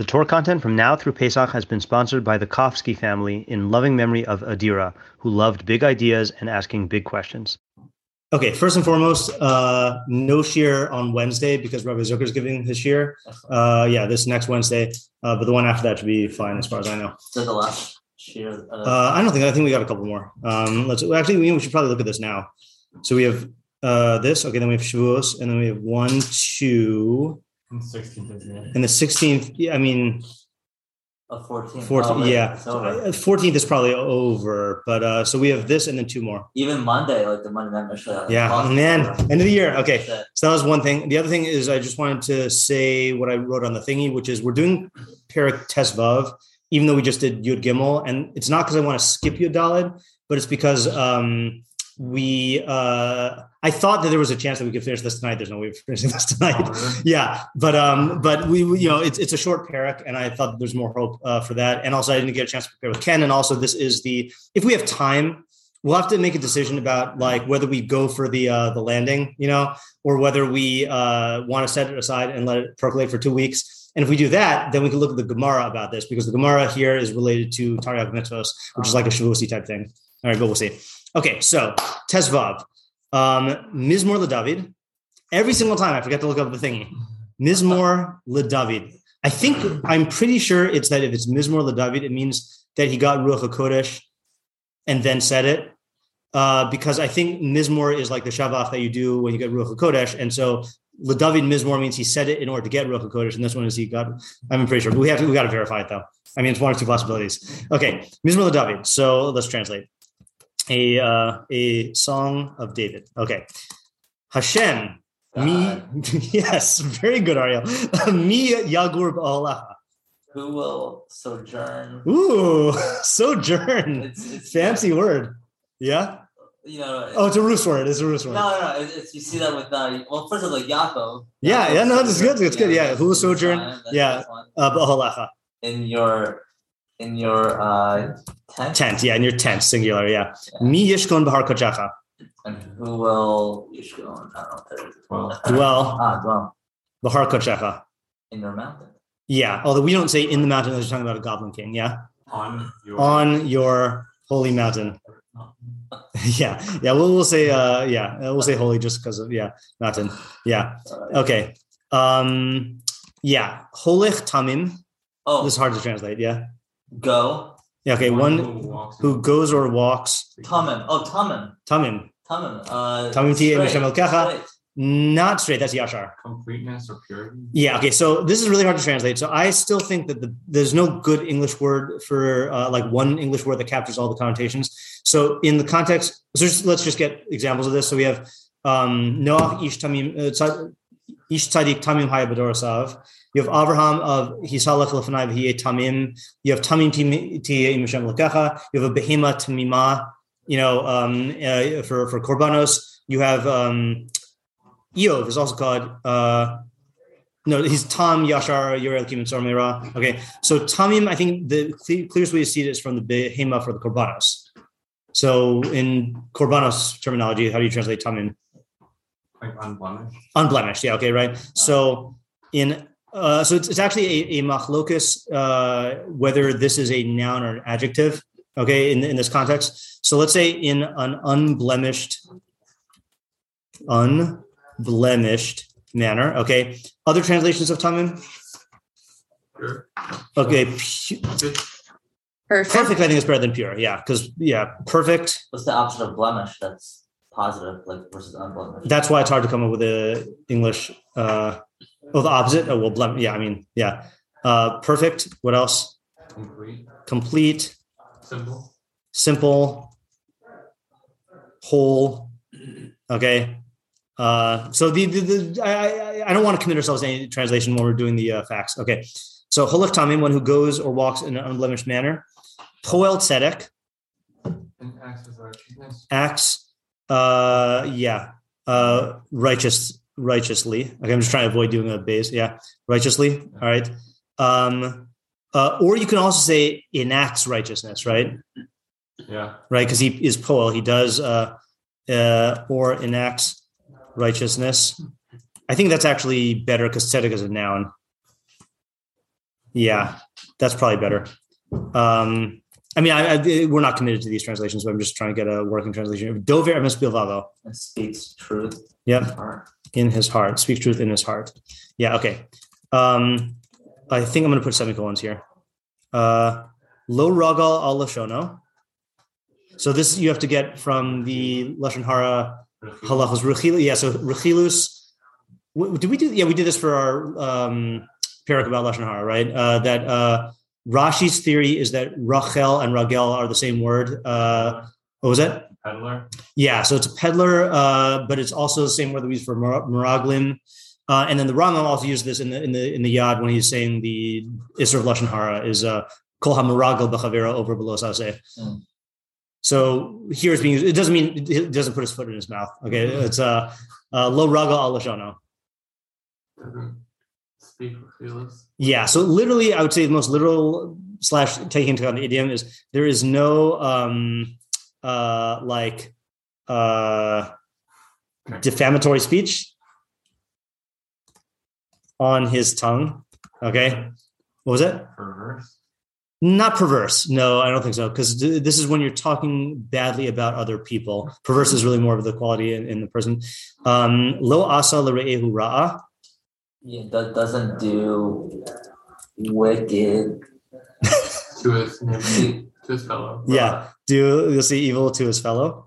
The Torah content from now through Pesach has been sponsored by the Kofsky family in loving memory of Adira, who loved big ideas and asking big questions. Okay, first and foremost, uh, no shiur on Wednesday because Rabbi Zucker is giving his shiur. Uh, yeah, this next Wednesday, uh, but the one after that should be fine as far as I know. So the last shiur. Uh, Uh, I don't think I think we got a couple more. Um, let's actually we, we should probably look at this now. So we have uh, this. Okay, then we have Shavuos, and then we have one, two, 16th is the and the sixteenth. I mean, a 14. fourteenth. Oh, yeah, it's over. fourteenth is probably over. But uh, so we have this, and then two more. Even Monday, like the Monday night Mishnah. Yeah, lost man, end of the year. Okay, So that was one thing. The other thing is I just wanted to say what I wrote on the thingy, which is we're doing Perek Tesvav, even though we just did Yud Gimel, and it's not because I want to skip Yud Dalid, but it's because um, we uh, I thought that there was a chance that we could finish this tonight. There's no way of finishing this tonight. yeah, but um, but we we- you know it's it's a short perek, and I thought there's more hope uh, for that. And also I didn't get a chance to prepare with Ken, and also this is the if we have time. We'll have to make a decision about like whether we go for the uh, the landing, you know, or whether we uh, want to set it aside and let it percolate for two weeks. And if we do that, then we can look at the Gemara about this because the Gemara here is related to Taryag Mitzvos, which is like a Shavuosi type thing. All right, but we'll see. Okay, so Tesvav, um, Mizmor LeDavid. Every single time I forget to look up the thingy. Mizmor LeDavid. I think I'm pretty sure it's that if it's Mizmor LeDavid, it means that he got Ruach HaKodesh and then said it. Uh, because I think Mizmor is like the Shavach that you do when you get Ruach HaKodesh. And so LeDavid Mizmor means he said it in order to get Ruach HaKodesh. And this one is he got, I'm pretty sure, but we have to, we got to verify it though. I mean, it's one or two possibilities. Okay. Mizmor LeDavid. So let's translate a, uh, a song of David. Okay. Hashem. Me, yes, very good, Ariel. Me Yagur Ba'alaha. Who will sojourn? Ooh, sojourn. It's, it's Fancy word. Yeah. You know. Oh, it's a roost word. It's a no, word. no, no. It's, it's, you see that with uh, well, first of all, Yaakov. Yeah, yeah, no, that's sojourn, good, that's good, yeah. Who will sojourn, yeah. Uh, In your in your uh tent. Tent. Yeah, in your tent, singular. Yeah. Mi Yishkon Bahar Kochacha. And who will Yishkon? I don't know. If there is. Dwell. Dwell Ah, dwell Bahar Kochacha. in your mountain. Yeah. Although we don't say in the mountain, unless you're talking about a goblin king. Yeah. On your On your holy mountain. yeah. Yeah. We'll, we'll say, uh, yeah, uh, we'll say holy just because of, yeah, mountain. Yeah. Okay. Um, yeah. Holich Tamim. oh, This is hard to translate. Yeah. Go. Yeah. Okay. One walks who goes or walks. Tamim. Oh, Tamim. Tamim. Tamim. Uh, Tamim ti straight, Hashem Elkecha. Not straight. That's Yashar. completeness or purity. Yeah. Okay. So this is really hard to translate. So I still think that the, there's no good English word for uh, like one English word that captures all the connotations. So in the context, so just, let's just get examples of this. So we have um, Noach ish tamim uh, tzad- ish tzadik tamim haya b'dorasav. You have Abraham of hisalach lefanai v'hiye tamim. You have tamim tiye im Hashem lekecha. You have a behema tamima. You know, um, uh, for for korbanos. You have um, Iyov is also called. Uh, no, he's Tam Yashar Yorel Kim Sormera. Okay, so Tamim, I think the cle- clearest way to see it is from the Behema for the Korbanos. So in Korbanos terminology, how do you translate Tamim? Like unblemished. Unblemished. Yeah. Okay. Right. So in uh, so it's, it's actually a, a machlokus uh, whether this is a noun or an adjective. Okay, in in this context. So let's say in an unblemished, unblemished manner. Okay. Other translations of tamim. Pure. Okay. Perfect. Perfect. I think is better than pure. Yeah. Because yeah, perfect. What's the opposite of blemish? That's positive, like versus unblemished. That's why it's hard to come up with a English. Uh, oh, the opposite. Oh well, blem. Yeah. I mean, yeah. Uh, perfect. What else? Complete. Complete. Simple. simple, whole. Okay. Uh, so the, the, the I, I, I don't want to commit ourselves to any translation when we're doing the uh, facts. Okay. So holach tamim, one who goes or walks in an unblemished manner. Poel tzedek And acts acts. Uh, yeah. Uh, righteous, righteously. Okay, I'm just trying to avoid doing a base. Yeah, righteously. All right. Um, uh, or you can also say enacts righteousness, right? Yeah. right? Because he is poel, he does uh, uh, or enacts righteousness. I think that's actually better because tzedek is a noun. Yeah, that's probably better. Um, I mean, I, I, we're not committed to these translations, but I'm just trying to get a working translation. Dover emes bilvavo. And speaks truth. Yep. In his heart, speak truth in his heart. Yeah, okay. Um, I think I'm going to put semicolons here. Uh, lo ragal al lashono. So this you have to get from the lashon hara halachos rechilus. Yeah, so rechilus. Did we do? Yeah, we did this for our um, perek about lashon hara, right? Uh, that uh, Rashi's theory is that Rachel and Ragel are the same word. Uh, what was that? Peddler. Yeah, so it's a peddler, uh, but it's also the same word that we use for mar- maraglim. Uh, and then the Rambam also uses this in the in the in the Yad when he's saying the Isra of lashon hara is uh, kol hamaragel b'chavera over below sase. Mm. So here it's being used. It doesn't mean it doesn't put his foot in his mouth. Okay, it's uh, uh, lo raga al. Doesn't speak. Yeah, so literally, I would say the most literal slash taking into account the idiom is there is no um uh like uh defamatory speech on his tongue. Okay, what was it? Perverse. Not perverse. No, I don't think so. Because this is when you're talking badly about other people. Perverse is really more of the quality in, in the person. Um, Lo asa l're'ehu ra'a. Yeah, that doesn't do wicked. To his to his fellow. Yeah, do you'll see evil to his fellow.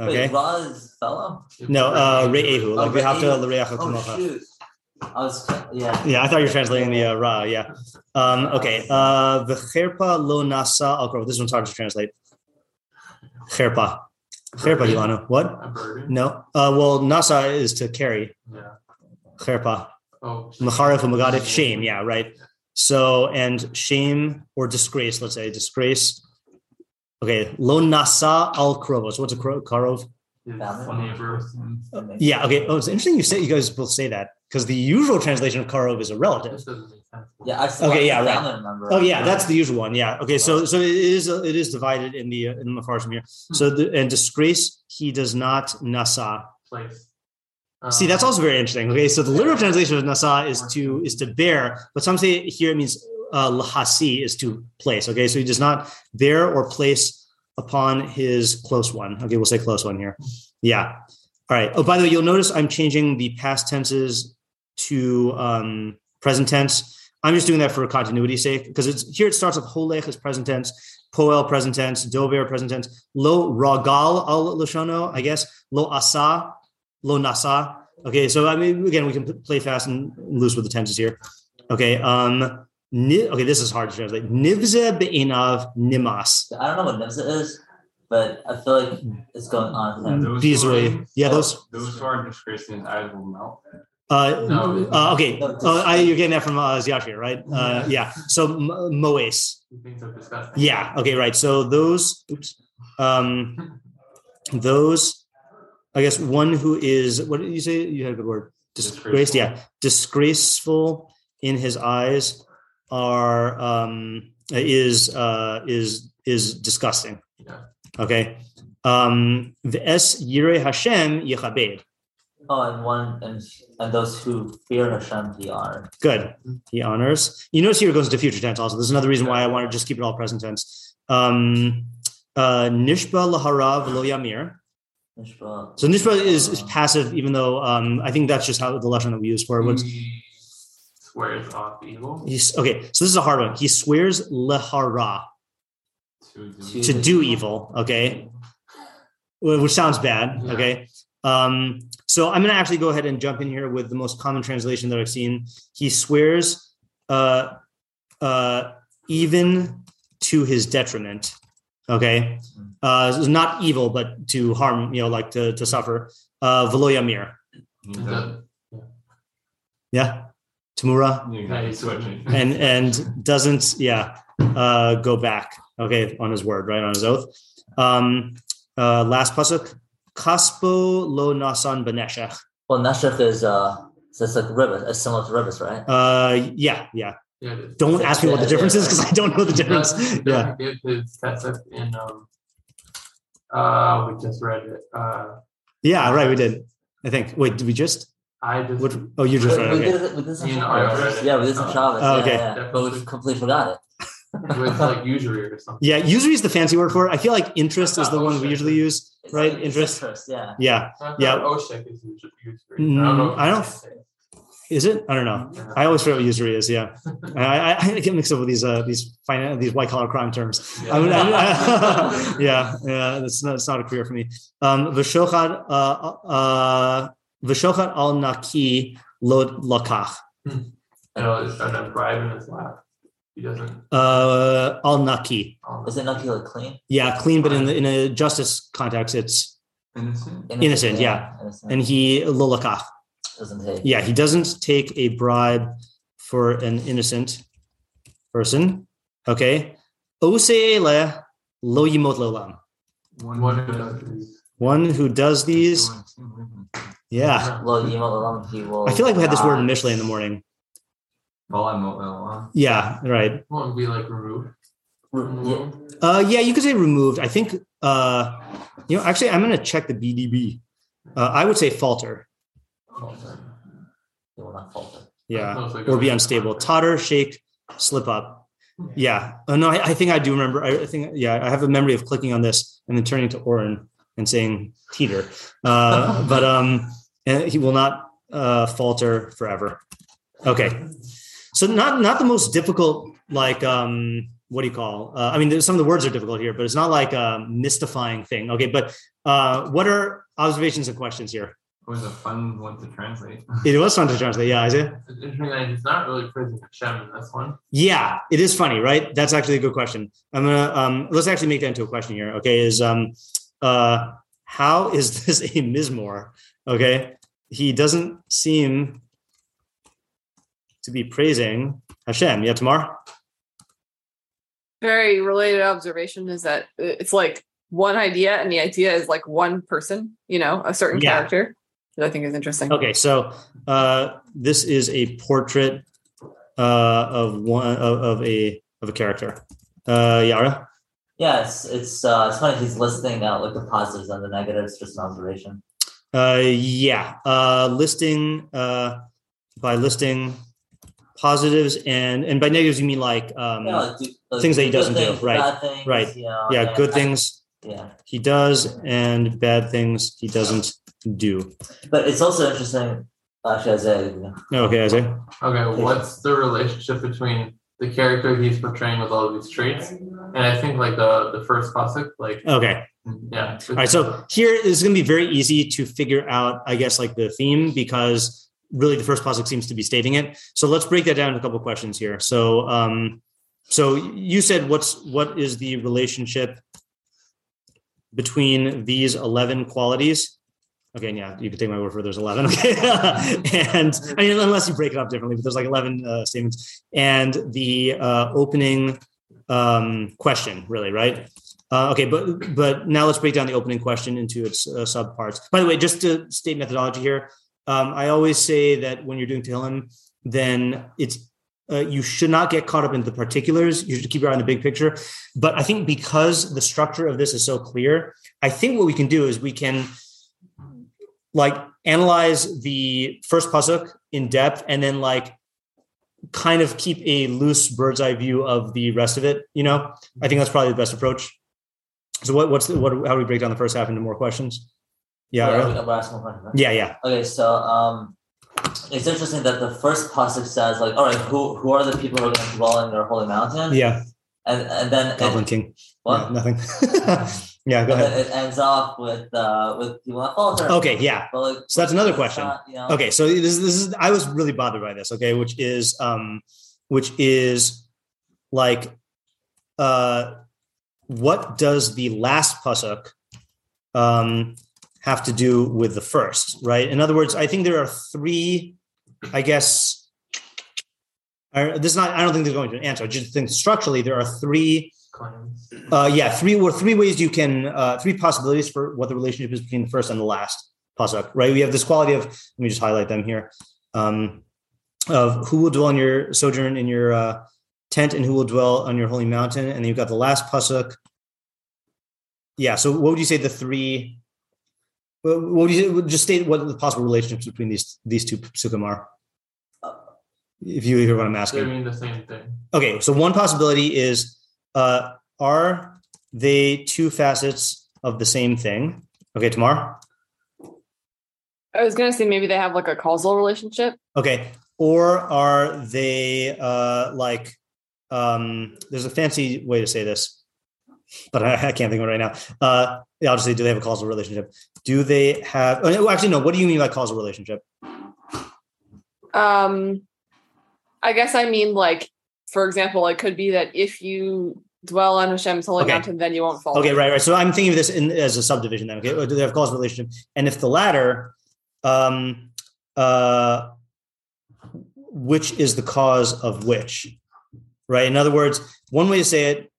Okay. Wait, Ra is fellow? No, uh, re'ehu. Like Oh, we have to re'ehu. l're'echa Oh shoot. I was yeah. Yeah, I thought you were translating the uh, ra. Yeah. Um, okay. Uh, v'cherpa lo nasa al. This one's hard to translate. Cherpa. Cherpa, Ilana. What? No. Uh, well, nasa is to carry. Yeah. Cherpa. Oh. Macharif umagadif. Shame. Yeah, right. So, and shame or disgrace, let's say, disgrace. Okay. Lo nasa al krovos. What's a kro- karov? His Family. Yeah. Okay. Oh, it's interesting you say you guys both say that because the usual translation of karov is a relative. This doesn't make sense. Yeah, I still Okay, yeah, right. family member. Oh yeah, that's the usual one. Yeah. Okay. So so it is it is divided in the uh, in the Farshim here. So the and disgrace he does not nasa. Place. See, that's Um, also very interesting. Okay, so the literal translation of nasa is to is to bear, but some say here it means uh, lahasi is to place. Okay, so he does not bear or place upon his close one. Okay, we'll say close one here. Yeah. All right. Oh, by the way, you'll notice I'm changing the past tenses to um, present tense. I'm just doing that for continuity's sake because it's here. It starts with holech is present tense, poel present tense, dover present tense, lo ragal al lashono. I guess lo asa, lo nasa. Okay, so I mean, again, we can play fast and loose with the tenses here. Okay, um, okay, this is hard to translate. Nivze be'inav nimas. I don't know what Nimsa is, but I feel like it's going on with. Those These who are- yeah, those. Those who are disgracing eyes will melt. Uh, No. uh, okay, No, uh, I, you're getting that from uh, Ziyashir, right? Uh, yeah. So m- moes. He are disgusting. Yeah. Okay. Right. So those. Oops. Um, those. I guess one who is. What did you say? You had a good word. Disgraced. Disgraceful. Yeah. Disgraceful in his eyes are um is uh is is disgusting. Yeah. Okay. Um. The es yireh Hashem yichabed. Oh, and one and and those who fear Hashem, he honors. Good. He honors. You notice here it goes into future tense also. There's another reason why I want to just keep it all present tense. Um, uh, nishba laharav lo yamir. Mishra. So nishba is, is passive, even though um, I think that's just how the lesson that we use for it. What's, He swears off evil he's okay. So this is a hard one. He swears lahara to do to do evil. Okay, which sounds bad. Yeah. Okay. Um, so I'm going to actually go ahead and jump in here with the most common translation that I've seen. He swears, uh, uh, even to his detriment. Okay, uh, it's not evil, but to harm. You know, like to to suffer. Uh, velo yamir. Is that- Yeah, Tamura, Yeah, and and doesn't yeah uh, go back. Okay, on his word, right on his oath. Um, uh, last pasuk. Kaspo lo nasan beneshech. Well, Nashach is uh, so it's like rivers, it's similar to rivers, right? Uh, yeah, yeah. Yeah. Don't ask me what the difference is because I don't know the difference. doesn't- Yeah. doesn't Give his testic in um. Uh, we just read it. Uh, Yeah, right. We did. I think. Wait, did we just? I just What, oh, you just we, read. we Okay. did it. We did some You know, Shabbos. I read it. Yeah, we did some. Shabbos. Oh, yeah, okay. yeah, But we completely forgot it. with like usury or something. Yeah, usury is the fancy word for it. I feel like interest is the one we usually use, It's right? like- Interest. interest. Yeah. Yeah. I Yeah. Oshek is usury. usury. Mm, I don't know. I don't- it's the same. Is it? I don't know. I always forget what usury is. Yeah, I, I, I get mixed up with these uh, these finan- these white collar crime terms. Yeah. I would, I, yeah, yeah, that's not, it's not a career for me. Um, V'shochad, uh, uh, v'shochad al naki lo lakach. I know it's and a bribe in his lap. He doesn't. Uh, al naki. Is it not like clean? Yeah, clean, but in the, in a justice context, it's Innocent. Innocent, yeah. Innocent. and he lo lakach. doesn't take. Yeah, he doesn't take a bribe for an innocent person. Okay. Oseele lo yimot lolam. One One who who does does these. One who does these. Yeah. Well, you know, he will. I feel like we had this word initially in the morning. Well, Yeah, right. won't be like removed. from Yeah. Uh, yeah, you could say removed. I think, uh, you know, actually, I'm going to check the BDB. Uh, I would say falter. He will not falter. Yeah. Sounds like Or be unstable. Totter, shake, slip up. Yeah. Oh, no, I, I think I do remember. I think, yeah, I have a memory of clicking on this and then turning to Oren and saying teeter. Uh, but um, and he will not uh, falter forever. Okay. So not not the most difficult, like um, what do you call? Uh, I mean, some of the words are difficult here, but it's not like a mystifying thing. Okay, but uh, what are observations and questions here? It was a fun one to translate. It was fun to translate. Yeah, Isaiah. It's interesting that he's not really praising Hashem in this one. Yeah, it is funny, right? That's actually a good question. I'm gonna um, let's actually make that into a question here. Okay, is um, uh, how is this a Mizmor? Okay, he doesn't seem to be praising Hashem. Yeah, Tamar. Very related observation is that it's like one idea, and the idea is like one person, you know, a certain Yeah. character. That I think is interesting. Okay, so uh, this is a portrait uh, of one of, of a of a character. Uh, Yara. Yeah, it's it's uh, it's funny. He's listing out like the positives and the negatives. Just an observation. Uh, yeah, uh, listing uh, by listing positives and and by negatives you mean like um, yeah, like, do, like, things that he doesn't do, right, Bad things, right. You know, yeah, and good I- things Yeah, he does and bad things he doesn't do. but it's also interesting. Actually, Isaiah, Okay, Isaiah. Okay, what's the relationship between the character he's portraying with all of these traits? And I think like the the first pasuk, like Okay. Yeah. All right, so here is going to be very easy to figure out, I guess, like the theme because really the first pasuk seems to be stating it. So let's break that down into a couple of questions here. So, um, so you said what's what is the relationship between these eleven qualities? Okay, yeah, you can take my word for it, there's eleven. Okay, and I mean unless you break it up differently, but there's like eleven uh, statements, and the uh, opening um, question, really, right? Uh, okay, but but now let's break down the opening question into its uh, subparts. By the way, just to state methodology here, um, I always say that when you're doing Tehillim, then it's uh, you should not get caught up in the particulars. You should keep your eye on the big picture. But I think because the structure of this is so clear, I think what we can do is we can like analyze the first pasuk in depth and then like kind of keep a loose bird's eye view of the rest of it. You know, I think that's probably the best approach. So what, what's the, what, how do we break down the first half into more questions? Yeah. Wait, right? I'm asking a question. right? Yeah. Yeah. Okay, so um, it's interesting that the first pasuk says like, all right, who who are the people who are going to dwell in their holy mountain? Yeah. And and then Goblin it, King. what? Yeah, nothing. yeah. Go and ahead. it ends off with uh with people that falter. Okay. Yeah. Like, So that's another question. not, you know, Okay. So this, this is, I was really bothered by this. Okay. Which is, um, which is like, uh, what does the last pasuk, um, have to do with the first, right? In other words, I think there are three, I guess, I, this is not, I don't think there's going to an answer. I just think structurally there are three uh, yeah, three or three ways you can uh, three possibilities for what the relationship is between the first and the last pasuk. Right? We have this quality of let me just highlight them here. Um, of who will dwell in your sojourn in your uh, tent and who will dwell on your holy mountain, and then you've got the last pasuk. Yeah. So, what would you say the three what would you just state what the possible relationships between these these two psukim are? If you hear what I'm asking, They mean the same thing. Okay, so one possibility is uh, are they two facets of the same thing? Okay, Tamar. I was gonna say maybe they have like a causal relationship. Okay, or are they uh, like? Um, there's a fancy way to say this, but I, I can't think of it right now. Uh, yeah, I'll just say, do they have a causal relationship? Do they have? oh, actually, no. What do you mean by causal relationship? Um, I guess I mean like, for example, it could be that if you dwell on Hashem's holy Okay. mountain, then you won't fall. Okay, right, right. So I'm thinking of this in, as a subdivision then. Okay, do they have causal relationship? And if the latter, um, uh, which is the cause of which? Right. In other words, one way to say it,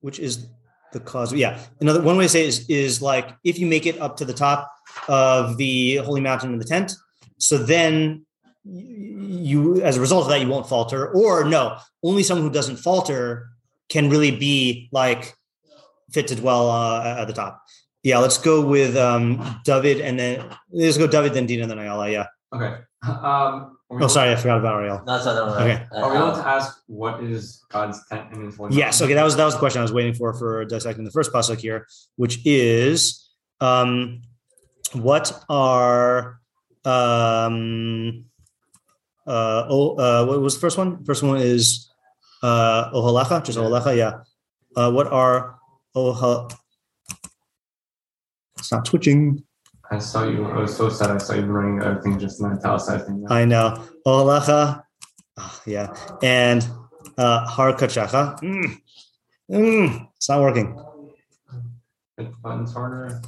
which is the cause. Yeah. Another one way to say it is is like if you make it up to the top of the holy mountain in the tent, so then you, as a result of that, you won't falter. Or no, only someone who doesn't falter can really be like fit to dwell uh, at the top. Yeah, let's go with um, David and then let's go David, then Dina, then Ayala. Yeah. Okay. Um, Oh, sorry, I forgot about Ariel. No, sorry, don't worry. Okay. Uh, Are we allowed uh, to ask what is God's tent in his holy Yes. Okay, that was that was the question I was waiting for for dissecting the first pasuk here, which is um, what are um, uh, oh, uh, what was the first one? First one is uh, Ohalecha, just Ohalecha. Yeah. Uh, what are Oha? It's not twitching. I saw you. I was so sad. I saw you running everything just in italicized thing. I know. Ohalecha. Ah, yeah. And uh, Harkachacha. Mm. Mm. It's not working. The buttons harder.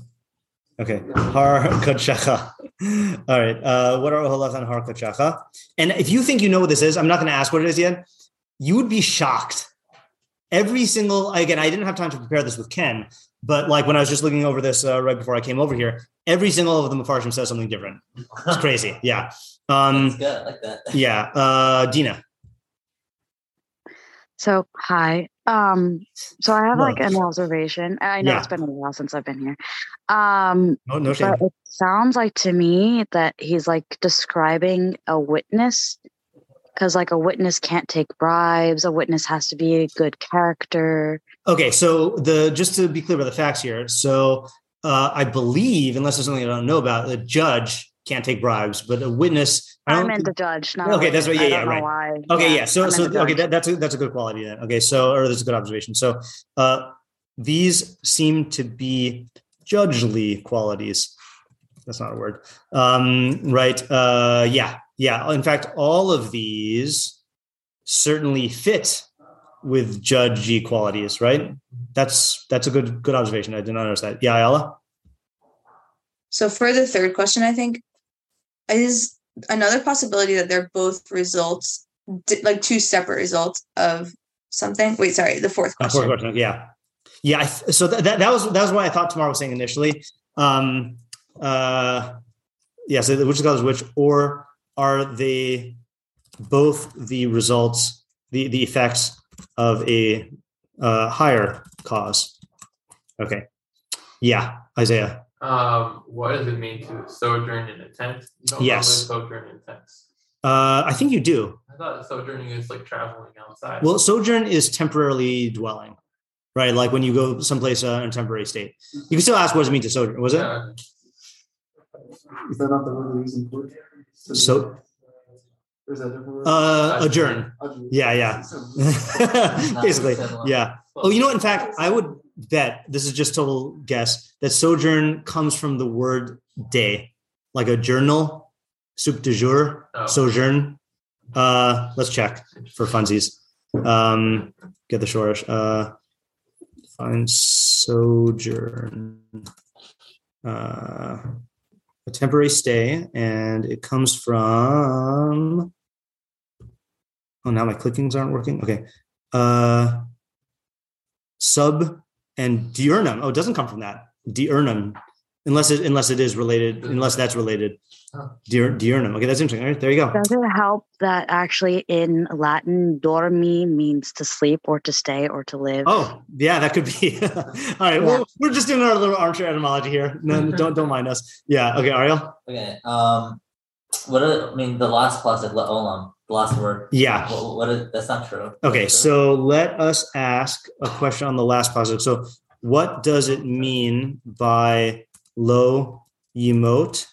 Okay. Har kachacha. All right. Uh, what are ohalacha and har kachacha? And if you think you know what this is, I'm not going to ask what it is yet. You would be shocked. Every single again, I didn't have time to prepare this with Ken, but like when I was just looking over this uh, right before I came over here, every single of the Mepharshim says something different. It's crazy. Yeah. That's Um, good. I like that. yeah. Uh, Dina. So hi. Um, so I have like an observation. I know Yeah. it's been a while since I've been here. Um, No, no shame. but it sounds like to me that he's like describing a witness because like a witness can't take bribes. A witness has to be a good character. Okay, so the just to be clear about the facts here. So uh, I believe, unless there's something I don't know about, the judge can't take bribes, but a witness. I I don't meant think- the judge. Not Okay, that's right. Yeah, I yeah, right. Why. Okay, yeah. yeah. So, so okay, that, that's a that's a good quality then. Okay, so or that's a good observation. So, uh, these seem to be judgely qualities. That's not a word, um, right? Uh, yeah, yeah. In fact, all of these certainly fit with judgy qualities, right? That's that's a good good observation. I did not notice that. Yeah, Ayala. So for the third question, I think is another possibility that they're both results, like two separate results of something. Wait, sorry, the fourth question. fourth question. Yeah, yeah. Th- so that, that that was that was what I thought tomorrow was saying initially. Um, uh, yeah. So which is which, or are they both the results, the the effects of a uh, higher cause? Okay. Yeah, Isaiah. Um, what does it mean to sojourn in a tent? Don't Yes. sojourn in tents. Uh, I think you do. I thought sojourning is like traveling outside. Well, sojourn is temporarily dwelling, right? Like when you go someplace uh, in a temporary state. You can still ask what does it mean to sojourn. Was it? Yeah. Is that not the word we're using for it? So, Or is that different uh, adjourn. Adjourn. Yeah, yeah. Basically, yeah. Oh, you know what? In fact, I would bet this is just total guess that sojourn comes from the word day, like a journal, soup de jour, Oh. sojourn. Uh, let's check for funsies. Um, get the shorish. Uh, find sojourn. Uh, a temporary stay, and it comes from. Oh, now my clickings aren't working. Okay. Uh, sub and diurnum. Oh, it doesn't come from that. Diurnum. Unless it unless it is related, unless that's related. Diur- diurnum. Okay, that's interesting. All right, there you go. Does it help that actually in Latin, dormi means to sleep or to stay or to live? Oh, yeah, that could be. All right, well, we're just doing our little armchair etymology here. No, don't don't mind us. Yeah. Okay, Ariel. Okay. Um, what are, I mean, the last classic, la olam, the last word. Yeah. What, what is, that's not true. Okay, true? so let us ask a question on the last positive. So, what does it mean by lo yemot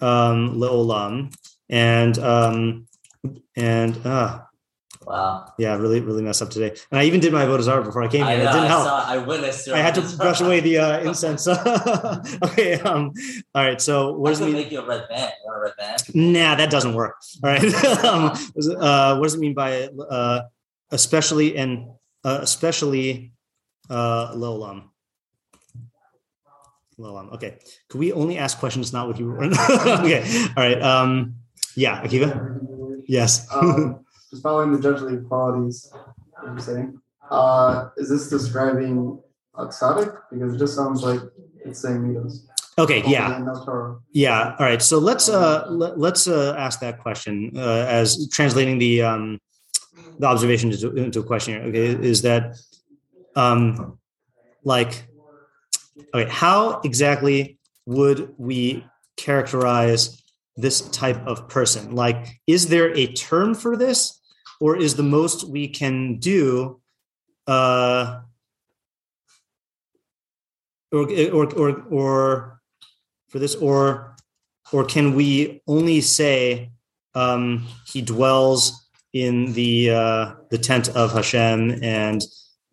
um, leolam and um, and uh, wow. yeah, really really messed up today. And I even did my Vodazara before I came I here. know. it didn't I help. saw. I witnessed. I had to brush away the uh, incense. okay. Um, all right. So, what I does it mean? make you a red band. You want a red band? Nah, that doesn't work. All right. um, uh, what does it mean by uh, especially and uh, especially uh, Lolam? Okay. Could we only ask questions, not what you were? okay. All right. Um, yeah. Akiva. Yes. Um, just following the judgely qualities you're saying. Uh, is this describing exotic? Because it just sounds like it's saying needles. okay. Yeah. Yeah. All right. So let's uh let, let's uh, ask that question uh, as translating the um the observation into, into a question here. Okay, is that um like okay, how exactly would we characterize this type of person? Like, is there a term for this, or is the most we can do uh or or or or for this or or can we only say um, he dwells in the uh, the tent of Hashem and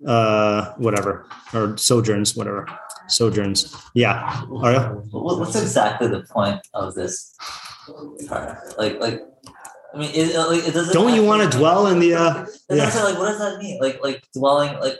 uh, whatever or sojourns whatever sojourns yeah Arya? What's exactly the point of this? Like, like, I mean, it, like, it doesn't. don't you want to dwell in the uh, yeah. like, what does that mean? Like, like dwelling, like,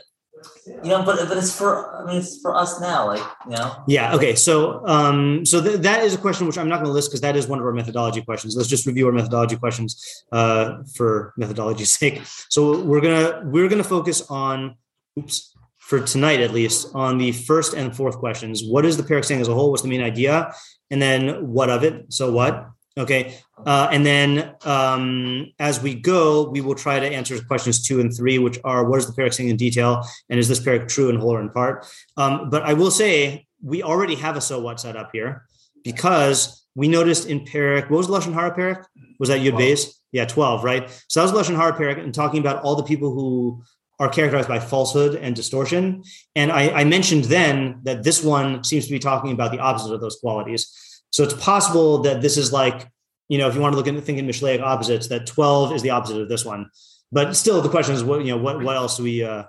you know, but but it's for. I mean, it's for us now. Like, you know. Yeah. Okay. So, um, so th- that is a question which I'm not going to list because that is one of our methodology questions. Let's just review our methodology questions uh, for methodology's sake. So we're gonna we're gonna focus on, oops, for tonight at least, on the first and fourth questions. What is the perek saying as a whole? What's the main idea? And then what of it? So what? Okay. Uh, and then um, as we go, we will try to answer questions two and three, which are what is the perek saying in detail, and is this perek true in whole or in part? Um, but I will say we already have a so what set up here because we noticed in perek, what was the Lashon Hara perek? Was that Yud Beis? Yeah, 12, right? So that was Lashon Hara perek and talking about all the people who are characterized by falsehood and distortion. And I, I mentioned then that this one seems to be talking about the opposite of those qualities. So it's possible that this is like, you know, if you want to look at thinking Mishlaic opposites, that 12 is the opposite of this one. But still the question is what, you know, what what else do we uh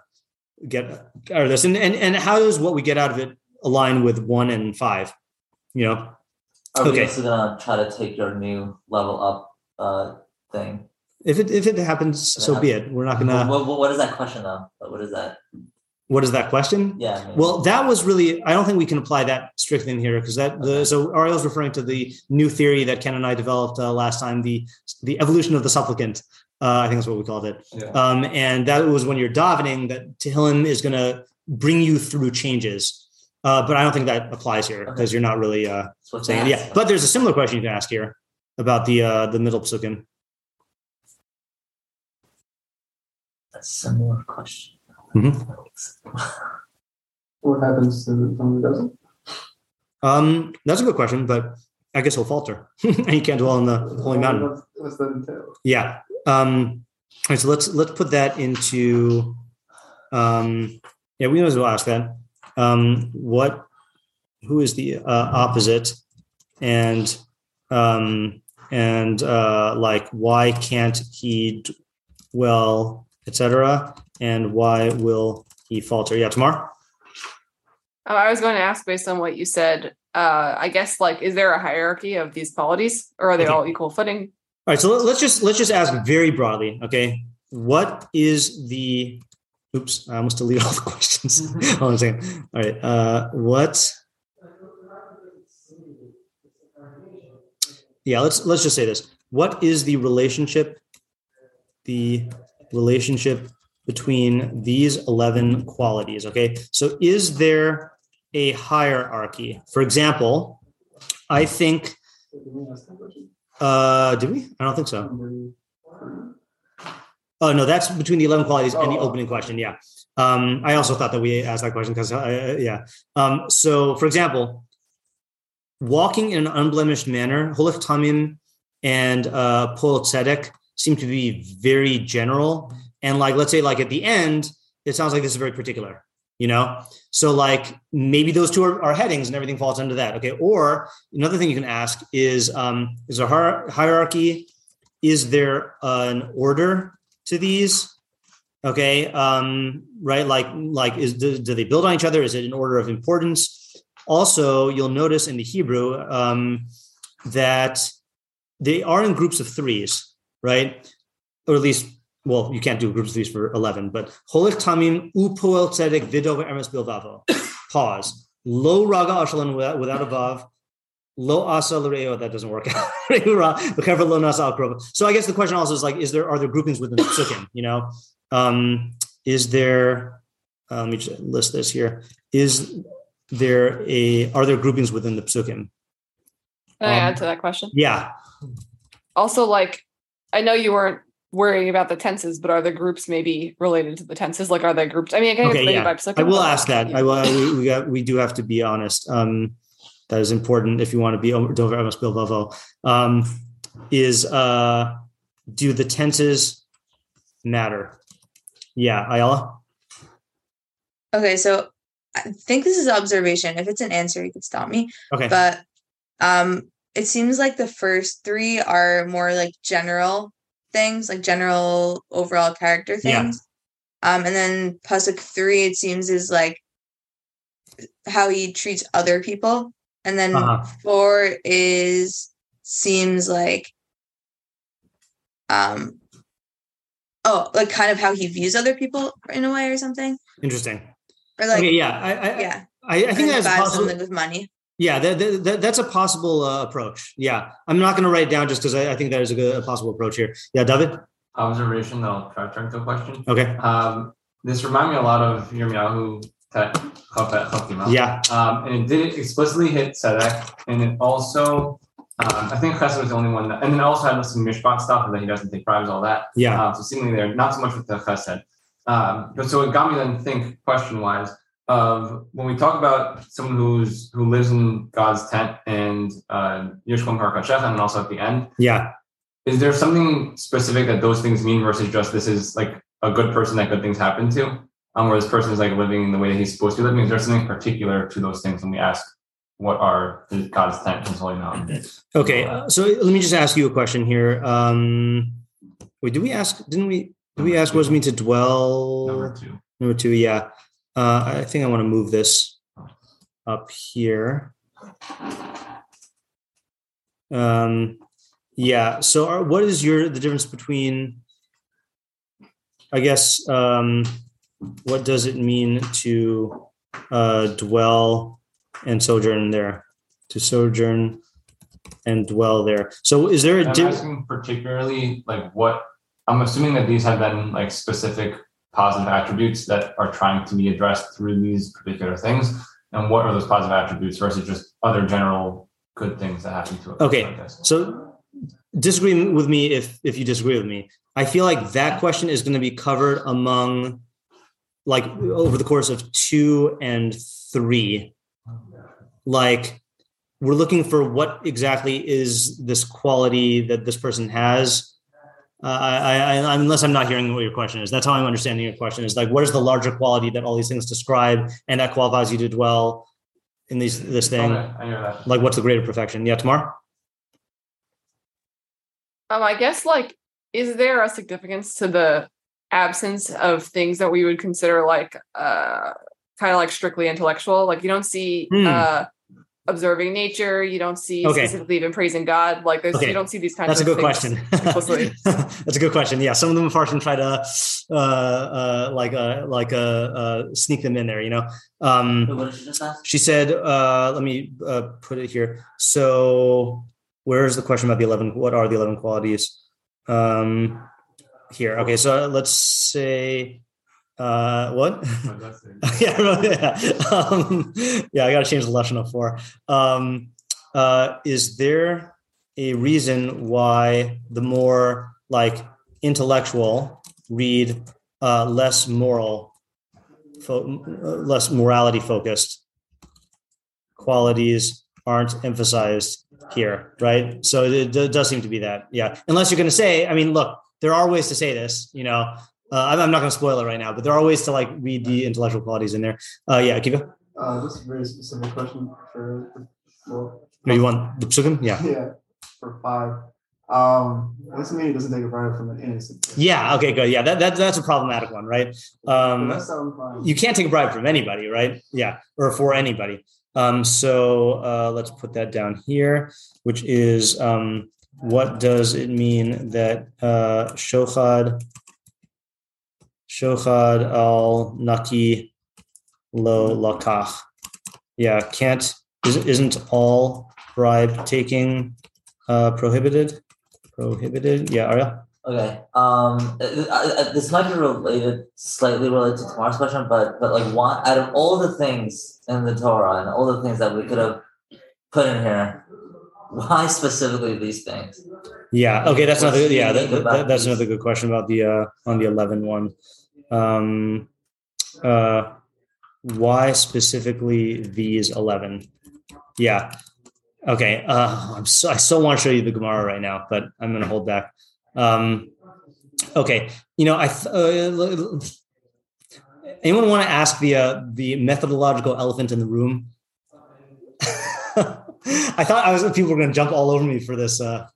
get out of this? And and and how does what we get out of it align with one and five? You know? Are we Okay. also gonna try to take your new level up uh thing? If it if it happens, so be it. We're not gonna What, what, what is that question though? What is that? what is that question? Yeah. Mean, Well, that was really, I don't think we can apply that strictly in here because that, the, so Ariel's referring to the new theory that Ken and I developed uh, last time, the, the evolution of the supplicant. Uh, I think that's what we called it. Yeah. Um, and that was when you're davening that Tehillim is going to bring you through changes. Uh, but I don't think that applies here because you're not really uh, saying, yeah. But there's a similar question you can ask here about the, uh, the middle psukim. A similar question. Mhm. What happens to someone who doesn't? Um, that's a good question, but I guess he'll falter and he can't dwell on the holy mountain. What's, what's that entail? Yeah. Um, all right, so let's let's put that into. Um, yeah, we might as well ask that. Um, what? Who is the uh, opposite? And um, and uh, like, why can't he dwell, etc. And why will he falter? Yeah, tomorrow. Uh, I was going to ask based on what you said. Uh, I guess like, is there a hierarchy of these qualities, or are they Okay. all equal footing? All right, so let- let's just let's just ask very broadly. Okay, what is the? Oops, I almost deleted all the questions. Hold on a second. All right, uh, what? Yeah, let's let's just say this. What is the relationship? The relationship between these eleven qualities. Okay, so is there a hierarchy. For example, I think. Uh, did we? I don't think so. Oh no, that's between the eleven qualities and the Oh. opening question. Yeah. Um, I also thought that we asked that question because uh, yeah. Um, so for example, walking in an unblemished manner, holich tamim and uh, pol tzedek seem to be very general. And like, let's say, like at the end, it sounds like this is very particular. You know, so like maybe those two are, are headings and everything falls under that. Okay. Or another thing you can ask is, um, is there hierarchy? Is there an order to these? Okay. Um, right. Like, like is do, do they build on each other? Is it an order of importance? Also, you'll notice in the Hebrew um, that they are in groups of threes, right? Or at least, well, you can't do groups of threes for 11, but Holich Tamim, Upoel Tzedek, Vidov, Emes Bilvavo. Pause. Lo Raga Ashalon without, without a Vav. Lo Asa L'Reo, that doesn't work out. Lo Nasa Al So I guess the question also is like, is there, are there groupings within the Psukim, you know? Um, is there, uh, let me just list this here. Is there a, are there groupings within the Psukim? Can I Um, add to that question? Yeah. Also, like, I know you weren't worrying about the tenses, but are the groups maybe related to the tenses? Like, are they grouped? I mean, again, Okay, it's maybe yeah. by psukim, I will ask that. I will. We, we got. We do have to be honest. Um, that is important if you want to be over Dover Emes Bilvavo. Um, is uh, do the tenses matter? Yeah, Ayala. Okay, so I think this is observation. If it's an answer, you could stop me. Okay. But um it seems like the first three are more like general things, like general overall character Yeah. things. Um and then Pasuk three, it seems, is like how he treats other people. And then Uh-huh. four is seems like um oh like kind of how he views other people in a way or something. Interesting. Or like okay. Yeah. I. I, yeah. I, I think that's possible. something with money. Yeah, that, that, that- that's a possible uh, approach. Yeah, I'm not going to write it down just because I, I think that is a good a possible approach here. Yeah, David. Observation, I'll try to turn to a question. Okay. Um, this reminded me a lot of Tet Chafet Yeah. Um, and it did explicitly hit Tzedek, and it also, um, I think Chesed was the only one that, and then also had some Mishpat stuff, and that he doesn't take bribes, all that. Yeah. Um, so seemingly there, not so much with the Chesed. Um, but so it got me then to think question wise of when we talk about someone who's who lives in God's tent and uh, Yishkon and also at the end, Yeah. is there something specific that those things mean versus just this is like a good person that good things happen to? Um, where this person is like living in the way that he's supposed to be living. Is there something particular to those things when we ask what are God's tent, and holy mountain? Okay. uh, so let me just ask you a question here. Um, wait, did we ask? Didn't we? Did we ask what does it mean to dwell? Number two. Number two, yeah. Uh, I think I want to move this up here. Um, yeah. So, are, what is your the difference between? I guess um, what does it mean to uh, dwell and sojourn there? To sojourn and dwell there. So, is there a I'm difference? asking particularly like what I'm assuming that these have been like specific positive attributes that are trying to be addressed through these particular things. And what are those positive attributes versus just other general good things that happen to us Okay. like? So disagree with me if if you disagree with me. I feel like that question is going to be covered among like over the course of 2 and 3. Like we're looking for what exactly is this quality that this person has. Uh, I, I, I, unless I'm not hearing what your question is, that's how I'm understanding your question. Is like, what is the larger quality that all these things describe, and that qualifies you to dwell in these this thing? Okay, I that. Like, what's the greater perfection? Yeah, tomorrow. Um, I guess like, is there a significance to the absence of things that we would consider like uh kind of like strictly intellectual? Like you don't see Hmm. uh observing nature, you don't see Okay. specifically even praising God. Like there's Okay. you don't see these kinds of. That's a good things question. That's a good question. Yeah, some of them Farshim try to uh, uh, like uh, like uh, uh, sneak them in there. You know, um, what did you just ask? she said. Uh, let me uh, put it here. So, where's the question about the eleven? What are the eleven qualities? Um, here. Okay, so let's say. Uh, what? It. yeah, really, yeah. Um, yeah, I got to change the lesson of four. Um, uh, is there a reason why the more like intellectual read uh, less moral, fo- uh, less morality focused qualities aren't emphasized here, right? So it, d- does seem to be that, yeah. Unless you're going to say, I mean, look, there are ways to say this, you know. Uh, I'm, I'm not going to spoil it right now, but there are ways to like read the intellectual qualities in there. Uh, yeah, Akiva, Uh, this is a very specific question for well, no, you want the psukim? Yeah, yeah, for five. Um, this meaning doesn't take a bribe from an innocent. person. yeah. Okay, good. Yeah, that, that that's a problematic one, right? Um, that sounds fine. you can't take a bribe from anybody, right? Yeah, or for anybody. Um, so uh, let's put that down here, which is um, what does it mean that uh, shochad, shochad al naki lo lakach? Yeah, can't isn't all bribe taking uh, prohibited? Prohibited? Yeah, Arya. Okay. Um, uh, uh, this might be related, slightly related to tomorrow's question, but but like one out of all the things in the Torah and all the things that we could have put in here, why specifically these things? Yeah. Okay. That's another. Yeah. That, that- that's these? another good question about the uh, on the eleven one. Um, uh, why specifically these eleven? Yeah. Okay. Uh, I'm so, I still want to show you the Gemara right now, but I'm going to hold back. Um, okay. You know, I uh, anyone want to ask the uh, the methodological elephant in the room? I thought I was people were going to jump all over me for this. Uh,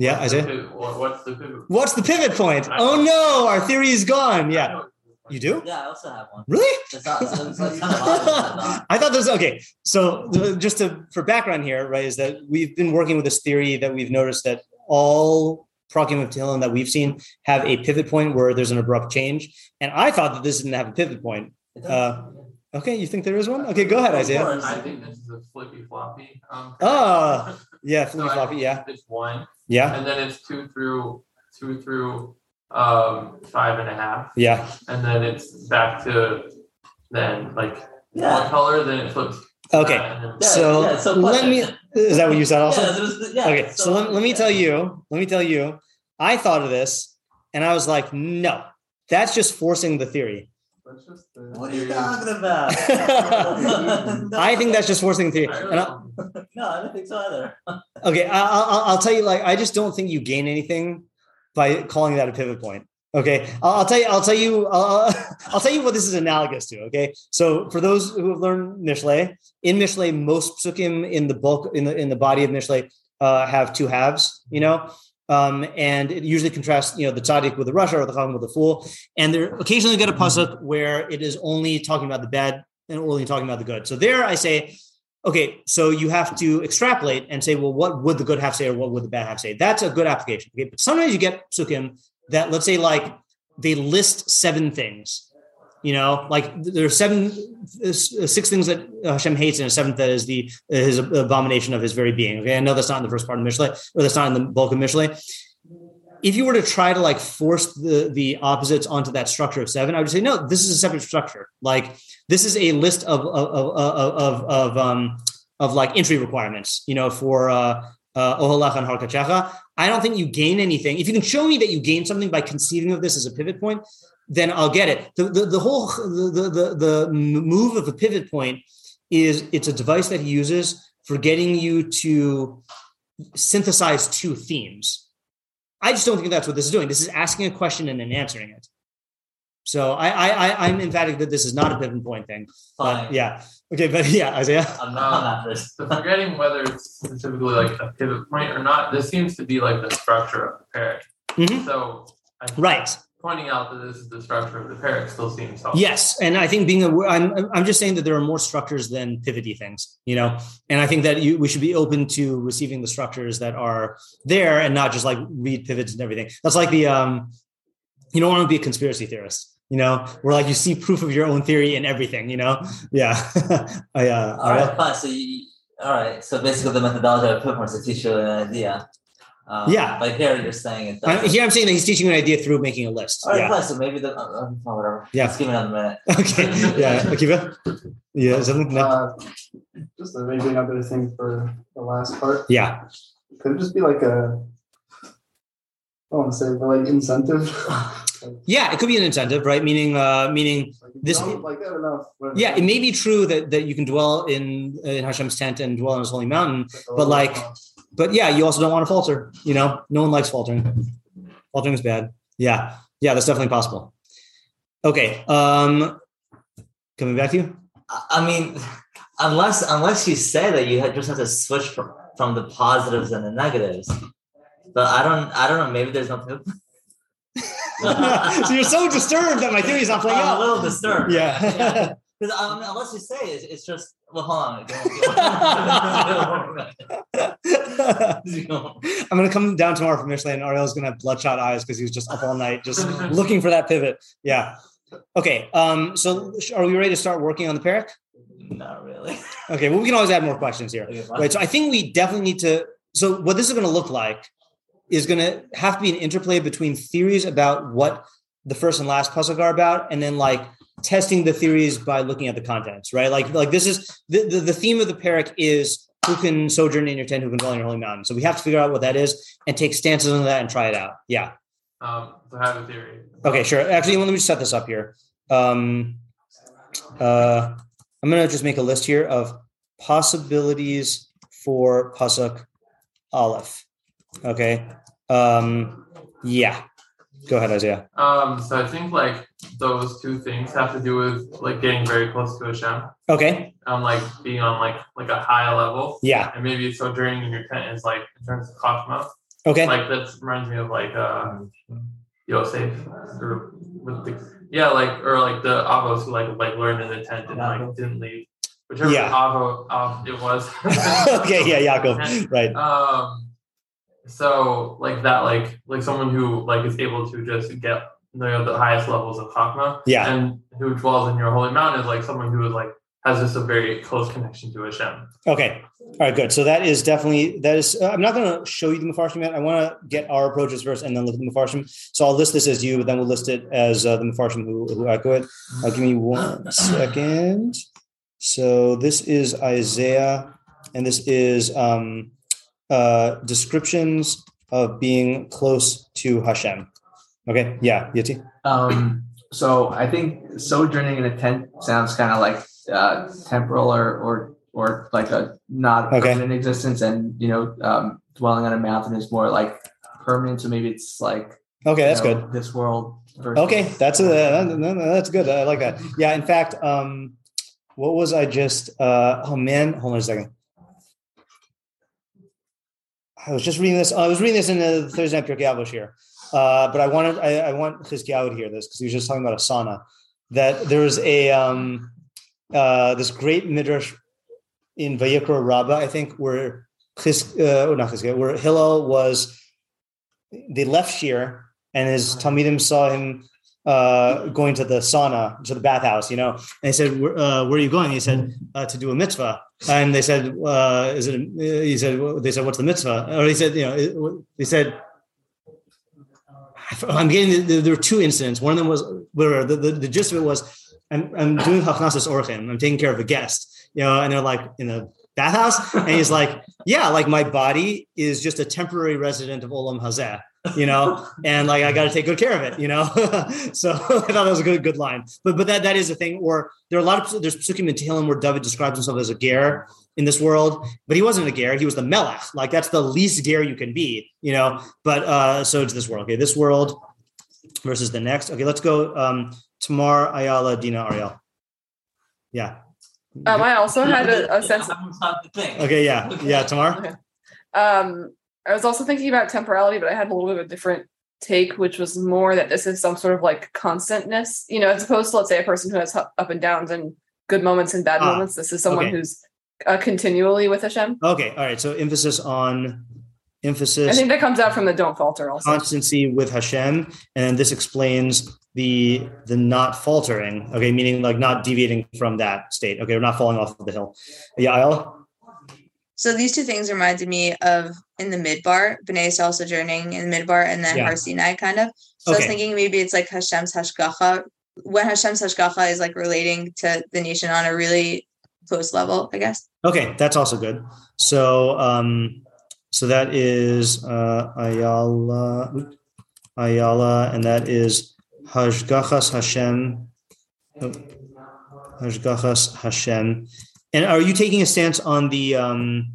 What? yeah, Isaiah. Pivot- What's the pivot? What's the pivot point? Oh no, our theory is gone. Yeah, you do Yeah, I also have one. really? It's not. It's, it's kind of odd, but not. I thought this okay. So just to for background here, right, is that we've been working with this theory that we've noticed that all perakim of that we've seen have a pivot point where there's an abrupt change, and I thought that this didn't have a pivot point. Uh, Okay, you think there is one? Okay, go ahead, Of Isaiah. I think this is a flippy floppy. Um, Ah, Yeah, so flippy I floppy. Yeah, It's one, yeah, and then it's two through two through um five and a half, yeah. and then it's back to then like Yeah. one color, then it flips. Okay, back, and then- Yeah, so yeah, so let me is that what you said also? Yeah, was- yeah, okay so, let, let me yeah. tell you let me tell you i thought of this and i was like no that's just forcing the theory That's just the What are you talking about? i think that's just forcing the theory. I and I, no, I don't think so either. okay I, I, I'll- i'll tell you like i just don't think you gain anything by calling that a pivot point okay? I'll, I'll tell you i'll tell you I'll, I'll tell you what this is analogous to okay? So for those who have learned mishle in mishle most psukim in the bulk in the in the body of mishle uh, have two halves you know um, and it usually contrasts, you know, the tzaddik with the rasha or the chacham with the fool. And there occasionally get a pasuk where it is only talking about the bad and only talking about the good. So there, I say, okay, so you have to extrapolate and say, well, what would the good half say or what would the bad half say? That's a good application. Okay, but sometimes you get psukim that, let's say, like they list seven things. You know, like there are seven, uh, six things that Hashem hates, and a seventh that is the his abomination of his very being. Okay, I know that's not in the first part of Mishle, or that's not in the bulk of Mishle. If you were to try to like force the the opposites onto that structure of seven, I would say no. This is a separate structure. Like this is a list of of of of, of, um of like entry requirements. You know, for uh, uh, Oholach and Harkachacha. I don't think you gain anything. If you can show me that you gain something by conceiving of this as a pivot point, then I'll get it. The, the, the whole the, the the move of a pivot point is it's a device that he uses for getting you to synthesize two themes. I just don't think that's what this is doing. This is asking a question and then answering it. So I I, I I'm emphatic that this is not a pivot point thing. But Fine. yeah. Okay, but yeah, Isaiah. I'm not, I'm not first. So forgetting whether it's specifically like a pivot point or not, this seems to be like the structure of the pair. Mhm. So I Right. Pointing out that this is the structure of the pair still seems helpful. Yes, and I think being aware, I'm I'm just saying that there are more structures than pivoty things, you know, and I think that you we should be open to receiving the structures that are there and not just like read pivots and everything. That's like the um, you don't want to be a conspiracy theorist, you know, where like you see proof of your own theory in everything, you know. Yeah, I, uh, All right, fine. So you, all right. So basically, the methodology of pivot is to teach you an idea. Um, Yeah. But here you're saying it. Doesn't. here I'm saying that he's teaching an idea through making a list. All right, Yeah. fine. So maybe the uh, uh, whatever. Yeah. Just give me another minute. Okay. Yeah. Akiva. Yeah. Something. No. Uh, just a, maybe another thing for the last part. Yeah. Could it just be like a, I don't want to say, but like incentive? Yeah. It could be an incentive, right? Meaning, uh, meaning Like, This- like that enough. Yeah, it may be true that, that you can dwell in in Hashem's tent and dwell on His holy mountain, but like- but yeah, you also don't want to falter. You know, no one likes faltering. Faltering is bad. Yeah, yeah, that's definitely possible. Okay, um, coming back to you. I mean, unless unless you say that you just have to switch from, from the positives and the negatives. But I don't I don't know. Maybe there's no. so you're so disturbed that my theory is not playing I'm a little disturbed. Yeah. Because um, unless you say it's, it's just well, hold on. I'm gonna come down tomorrow from Michelin, and Ariel's gonna have bloodshot eyes because he was just up all night, just looking for that pivot. Yeah. Okay. Um. So, are we ready to start working on the perek? Not really. Okay. Well, we can always add more questions here. Okay. So, I think we definitely need to. So, what this is going to look like is going to have to be an interplay between theories about what the first and last puzzle are about, and then like testing the theories by looking at the contents. Right. Like, like this is the the, the theme of the perek is who can sojourn in your tent, who can dwell in your holy mountain. So we have to figure out what that is and take stances on that and try it out. Yeah. Um, so I have a theory. Okay, sure. Actually, let me just set this up here. Um, uh, I'm gonna just make a list here of possibilities for pasuk aleph. Okay. Um, yeah. Go ahead, Isaiah. Um, so I think like those two things have to do with like getting very close to Hashem, Okay. um, like being on like like a high level, Yeah. and maybe sojourning in your tent is like in terms of chachma, Okay. like that reminds me of like uh, Yosef or with the yeah, like or like the avos who like like learned in the tent and like didn't leave, whichever Yeah. avo av it was. okay. Yeah, Yaakov. Right. Um, so like that, like like someone who like is able to just get you know, the highest levels of chakma, Yeah. and who dwells in your holy mountain is like someone who is like has just a very close connection to Hashem. Okay. All right. Good. So that is definitely that is. Uh, I'm not going to show you the Mefarshim yet. I want to get our approaches first, and then look at the Mefarshim. So I'll list this as you, but then we'll list it as uh, the Mefarshim who who echo it. Uh, give me one second. So this is Isaiah, and this is um, uh, descriptions of being close to Hashem. Okay. Yeah. Yeti. Um, so I think sojourning in a tent sounds kind of like uh, temporal or or or like a not Okay. permanent existence, and you know, um, dwelling on a mountain is more like permanent. So maybe it's like Okay, that's know, good. This world. Versus, Okay, that's a that- that- that's good. I like that. Yeah, in fact, um, what was I just? Uh, oh man, hold on a second. I was just reading this. I was reading this in the Thursday night Pirkei here, uh, but I wanted I, I want Chizkiyahu to hear this because he was just talking about a sauna. That there was a um, uh, this great midrash in Vayikra Rabbah, I think, where Chis, uh, not Chizkiyahu, where Hillel was. They left Shir, and his talmidim saw him uh, going to the sauna, to the bathhouse, you know. And they said, "Where, uh, where are you going?" He said, uh, "To do a mitzvah." And they said, uh, "Is it?" He said, "They said, what's the mitzvah?" Or he said, "You know," they said. I'm getting. There were two incidents. One of them was where the, the, the gist of it was, I'm, I'm doing hachnasas orchim. I'm taking care of a guest, you know, and they're like in a bathhouse, and he's like, yeah, like my body is just a temporary resident of Olam Hazeh, you know, and like I got to take good care of it, you know. so I thought that was a good good line. But but that that is a thing. Or there are a lot of there's psukim in Tehillim where David describes himself as a ger in this world, but he wasn't a ger. He was the melech. Like that's the least ger you can be, you know. But uh, so it's this world. Okay, this world versus the next. Okay, let's go. Um, Tamar, Ayala, Dina, Ariel. Yeah. Um, I also had a, a sense. I'm trying. Okay, yeah, yeah, Tamar. Okay. Um, I was also thinking about temporality, but I had a little bit of a different take, which was more that this is some sort of like constantness, you know, as opposed to let's say a person who has up and downs and good moments and bad Ah, moments. This is someone okay. who's uh, continually with Hashem. Okay, all right. So emphasis on emphasis. I think that comes out from the don't falter also. constancy with Hashem, and this explains the the not faltering. Okay, meaning like not deviating from that state. Okay, we're not falling off of the hill. Yeah, Ayala. So these two things reminded me of in the midbar, B'nai Yisrael sojourning in the midbar, and then Yeah. Har Sinai, kind of. So I was thinking maybe it's like Hashem's Hashgacha, when Hashem's Hashgacha is like relating to the nation on a really close level, I guess. Okay, that's also good. So um so that is uh Ayala Ayala and that is Hashgachas Hashem oh, Hashgachas Hashem. And are you taking a stance on the um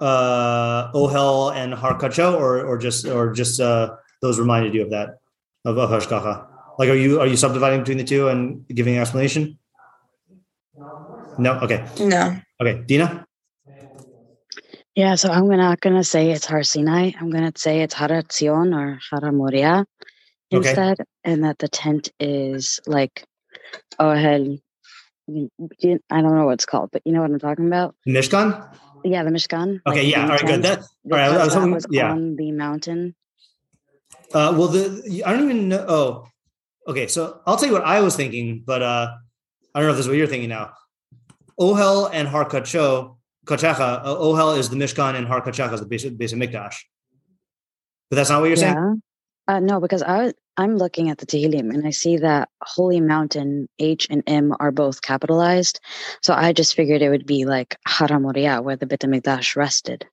uh Ohel and Harkacho or or just or just uh those reminded you of that of, of Hashgacha? Like are you are you subdividing between the two and giving an explanation? No, okay. No. Okay, Dina? Yeah, so I'm not gonna say it's Har Sinai. I'm gonna say it's Har Tzion or Har Moria Okay. instead, and that the tent is like Ohel. I don't know what it's called, but you know what I'm talking about. Mishkan? Yeah, the Mishkan. Okay, like yeah, all right, good. That all right. I was hoping, was yeah. on the mountain. Uh, well, the I don't even know. Oh, okay. So I'll tell you what I was thinking, but uh, I don't know if this is what you're thinking now. Ohel and Harkacho, Kachacha. Uh, Ohel is the Mishkan, and Har Kachacha is the base, basic basic Mikdash. But that's not what you're saying. Uh, no, because I I'm looking at the Tehillim and I see that Holy Mountain H and M are both capitalized. So I just figured it would be like Har Moria, where the Beit Hamikdash rested.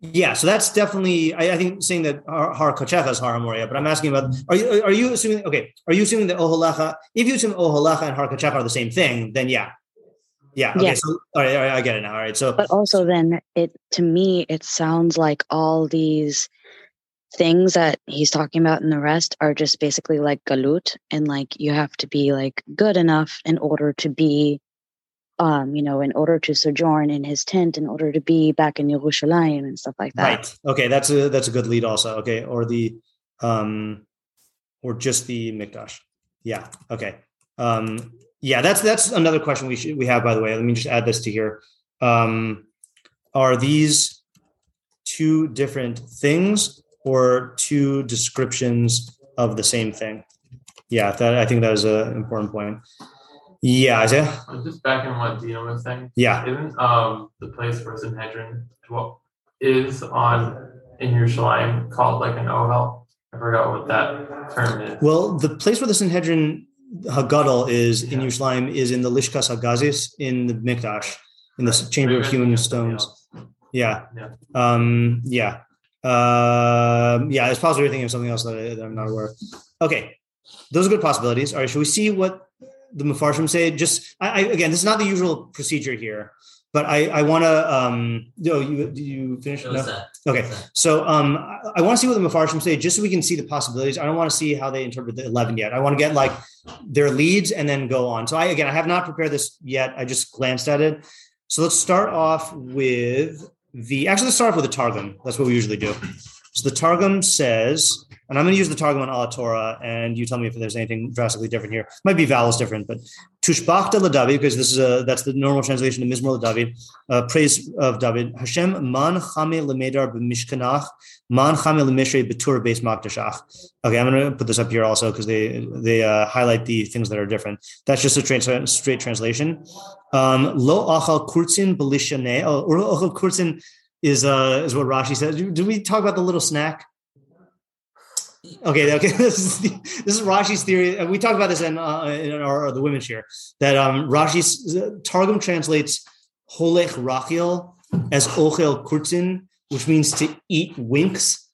Yeah, so that's definitely. I, I think saying that Har Har is Har Hamoria, but I'm asking about. Are you are you assuming? Okay, are you assuming that Oholacha? If you assume Oholacha and Har Kachacha are the same thing, then yeah, yeah. Okay, Yeah. so all right, all right, I get it now. All right, so But also, then it to me, it sounds like all these things that he's talking about in the rest are just basically like galut, and like you have to be like good enough in order to be, um, you know, in order to sojourn in his tent, in order to be back in Yerushalayim and stuff like that. Right. Okay, that's a that's a good lead also. Okay, or the um or just the Mikdash. Yeah. Okay. Um yeah, that's that's another question we should we have by the way. Let me just add this to here. Um are these two different things or two descriptions of the same thing? Yeah, that I think that is an important point. Yeah, Isaiah. I'm just back in what Dina was saying. Yeah. Isn't um the place where Sanhedrin is on in Yerushalayim called like an Ohel? I forgot what that term is. Well, the place where the Sanhedrin Hagadol is in Yerushalayim is in the Lishkas Hagazis in the Mikdash, in the chamber of hewn stones. Yeah. Yeah. Um, yeah. Um, yeah, it's possible you're thinking of something else that, I, that I'm not aware of. Okay. Those are good possibilities. All right. Should we see what the Mefarshim say? Just, I, I, again, this is not the usual procedure here, but I, I want to, um, no, you, you finish? No? that. Okay, so um, I, want to see what the Mefarshim say, just so we can see the possibilities. I don't want to see how they interpret the eleven yet. I want to get like their leads and then go on. So I again, I have not prepared this yet. I just glanced at it. So let's start off with the. Actually, let's start off with the Targum. That's what we usually do. So the Targum says, and I'm going to use the Targum on AlHaTorah, and you tell me if there's anything drastically different here. Might be vowels different, but Tushbachta LaDavid, because this is a that's the normal translation of Mizmor LaDavid, uh, praise of David. Hashem man chame lemedar b'mishkanach, man chame lemishrei betur beis makdashach. Okay, I'm going to put this up here also because they they uh, highlight the things that are different. That's just a straight translation. Um, Lo achal kurtzin belishane. Oh, or achal kurtzin is uh is what Rashi says. Did we talk about the little snack? Okay, okay. This is the, this is Rashi's theory. and We talked about this in, uh, in our the women's shiur that um, Rashi's Targum translates holech rachil as ochel kurtzin, which means to eat winks.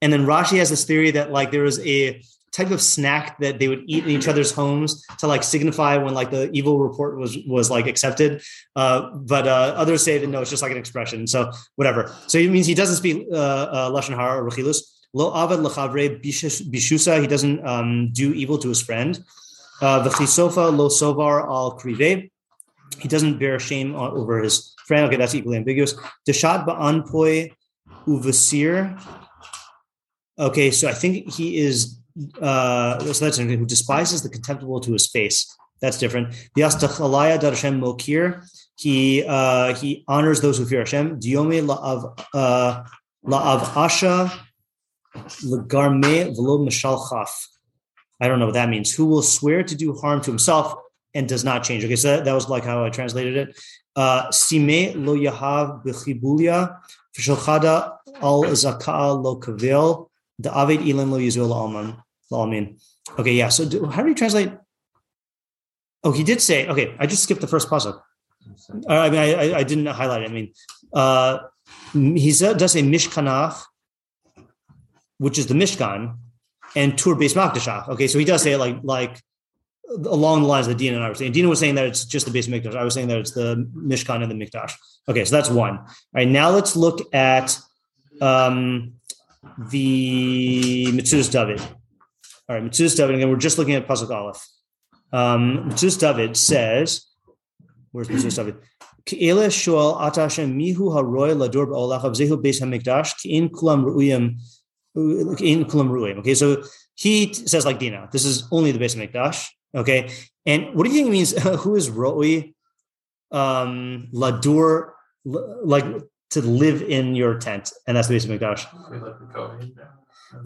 And then Rashi has this theory that like there was a type of snack that they would eat in each other's homes to like signify when like the evil report was was like accepted. Uh, but uh, others say that no, it's just like an expression. So whatever. So it means he doesn't speak uh, uh, lashon hara or rechilus. Lo avad lechavre bishusa. He doesn't um, do evil to his friend. Uh, V'chisofa lo sovar al krive. He doesn't bear shame over his friend. Okay, that's equally ambiguous. Deshat ba'anpoi uvasir. Okay, so I think he is. Uh, so that's who despises the contemptible to his face. That's different. Yastachalaya dar Hashem mokir. He uh, he honors those who fear Hashem. Diome la'av uh, la'av asha v'lo mishal chaf. I don't know what that means. Who will swear to do harm to himself and does not change. Okay, so that, that was like how I translated it. Uh, Sime lo yahav b'chibulia v'shalchada al zaka lo kavil the avid ilan lo yizul alman. Okay, yeah. So do, how do you translate? Oh, he did say. Okay, I just skipped the first pasuk. Uh, I mean, I, I, I didn't highlight it. I mean, uh, he does say Mishkanach, which is the Mishkan, and Tur Beis Makdashach. Okay, so he does say it like like along the lines that Dina and I were saying. Dina was saying that it's just the Beis Mikdash. I was saying that it's the Mishkan and the Mikdash. Okay, so that's one. All right, now let's look at um, the Metzudas David. All right, Metzudas David. Again, we're just looking at Pasuk Aleph. Um, Metzudas David says, "Where's Metzudas David?" Ke'ele shoal atashem mihu haroy ladur ba'olachav zehu beis hamikdash in kulam ru'uyim in kulam ru'uyim. Okay, so he says like Dina, this is only the base of Mikdash. Okay, and what do you think it means? who is Roi? Um, Ladur, like to live in your tent, and that's the base of Mikdash. We like the Kohen.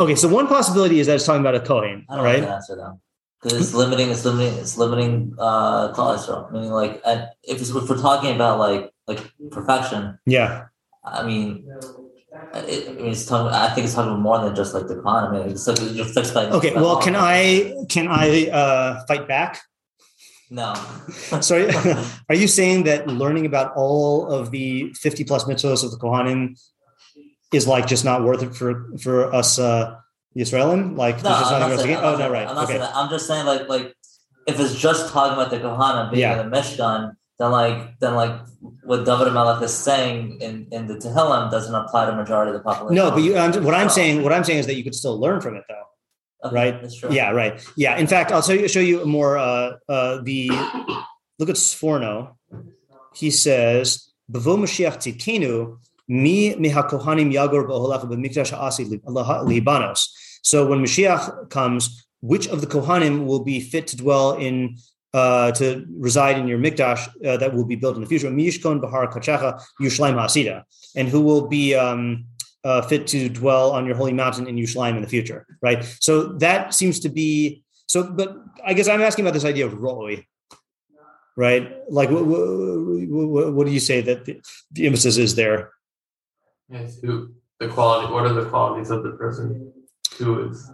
Okay, so one possibility is that it's talking about a Kohen, I all right? answer though. Because it's limiting, it's limiting, it's limiting uh cholesterol. Meaning like, if, if we're talking about like like perfection, Yeah. I mean, it, I mean, it's talking. I think it's talking about more than just like the mean, it's like fixed. Okay. Well, can I can I uh, fight back? No. Sorry, are you saying that learning about all of the fifty plus mitzvahs of the Kohanim is like just not worth it for for us uh, Yisraelim? Like, No, just I'm nothing not saying. Oh not no, right? I'm not Okay. saying that. I'm just saying like like if it's just talking about the Kohanim being Yeah. in the Mishkan, then like then like what David Melech is saying in in the Tehillim doesn't apply to majority of the population. No, but you, I'm, what I'm saying, what I'm saying is that you could still learn from it, though. Okay, right? That's true. Yeah, right. Yeah. In fact, I'll show you, show you more. Uh, uh, the look at Sforno. He says, "Bavo Mashiach Tzidkenu mi mihakohanim yagor b'mikdash ha'asi libanos." So when Mashiach comes, which of the kohanim will be fit to dwell in? Uh, to reside in your mikdash uh, that will be built in the future, Mishkon Bahar Kachacha Yushlaim Hasida, and who will be um, uh, fit to dwell on your holy mountain in Yerushalayim in the future, right? So that seems to be so. But I guess I'm asking about this idea of roy, right? Like, what, what, what do you say that the, the emphasis is there? Yes, who the quality? What are the qualities of the person who is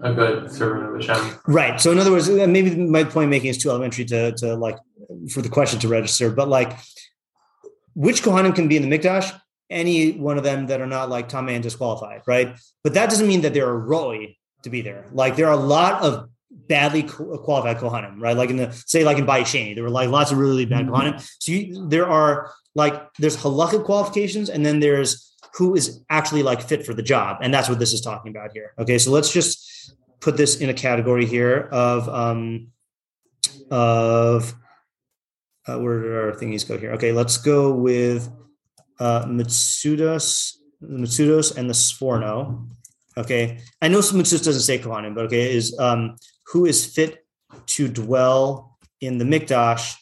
a good servant of Hashem? Right. So in other words, uh, maybe my point making is too elementary to to like for the question to register, but like, which kohanim can be in the mikdash? Any one of them that are not like tame and disqualified, right? But that doesn't mean that they're a roy to be there. Like there are a lot of badly qualified kohanim, right? Like in the say, like in Bayesheni, there were like lots of really bad kohanim. So you, there are like there's halachic qualifications, and then there's who is actually like fit for the job, and that's what this is talking about here. Okay, so let's just put this in a category here of um of uh, where did our thingies go here? Okay, let's go with uh Mitsudos, Mitsudos and the Sforno. Okay, I know Mitsudos doesn't say Kohanim, but okay, is um who is fit to dwell in the Mikdash,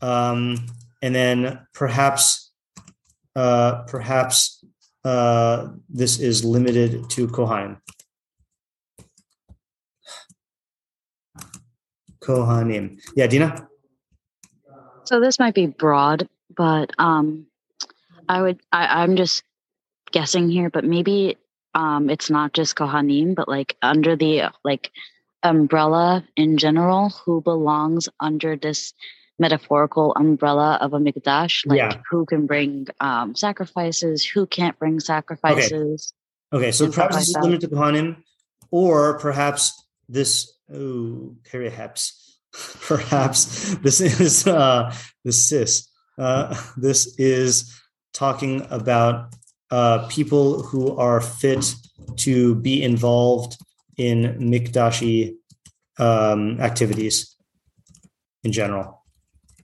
um, and then perhaps uh perhaps uh this is limited to Kohanim. Kohanim. Yeah, Dina? So this might be broad, but um, I would I, I'm just guessing here, but maybe um, it's not just Kohanim, but like under the like umbrella in general, who belongs under this metaphorical umbrella of a mikdash? Like Yeah. who can bring um, sacrifices, who can't bring sacrifices? Okay, so perhaps like this is limited to Kohanim, or perhaps this oh perhaps perhaps this is uh the sis. Uh this is talking about uh people who are fit to be involved in mikdashi um activities in general.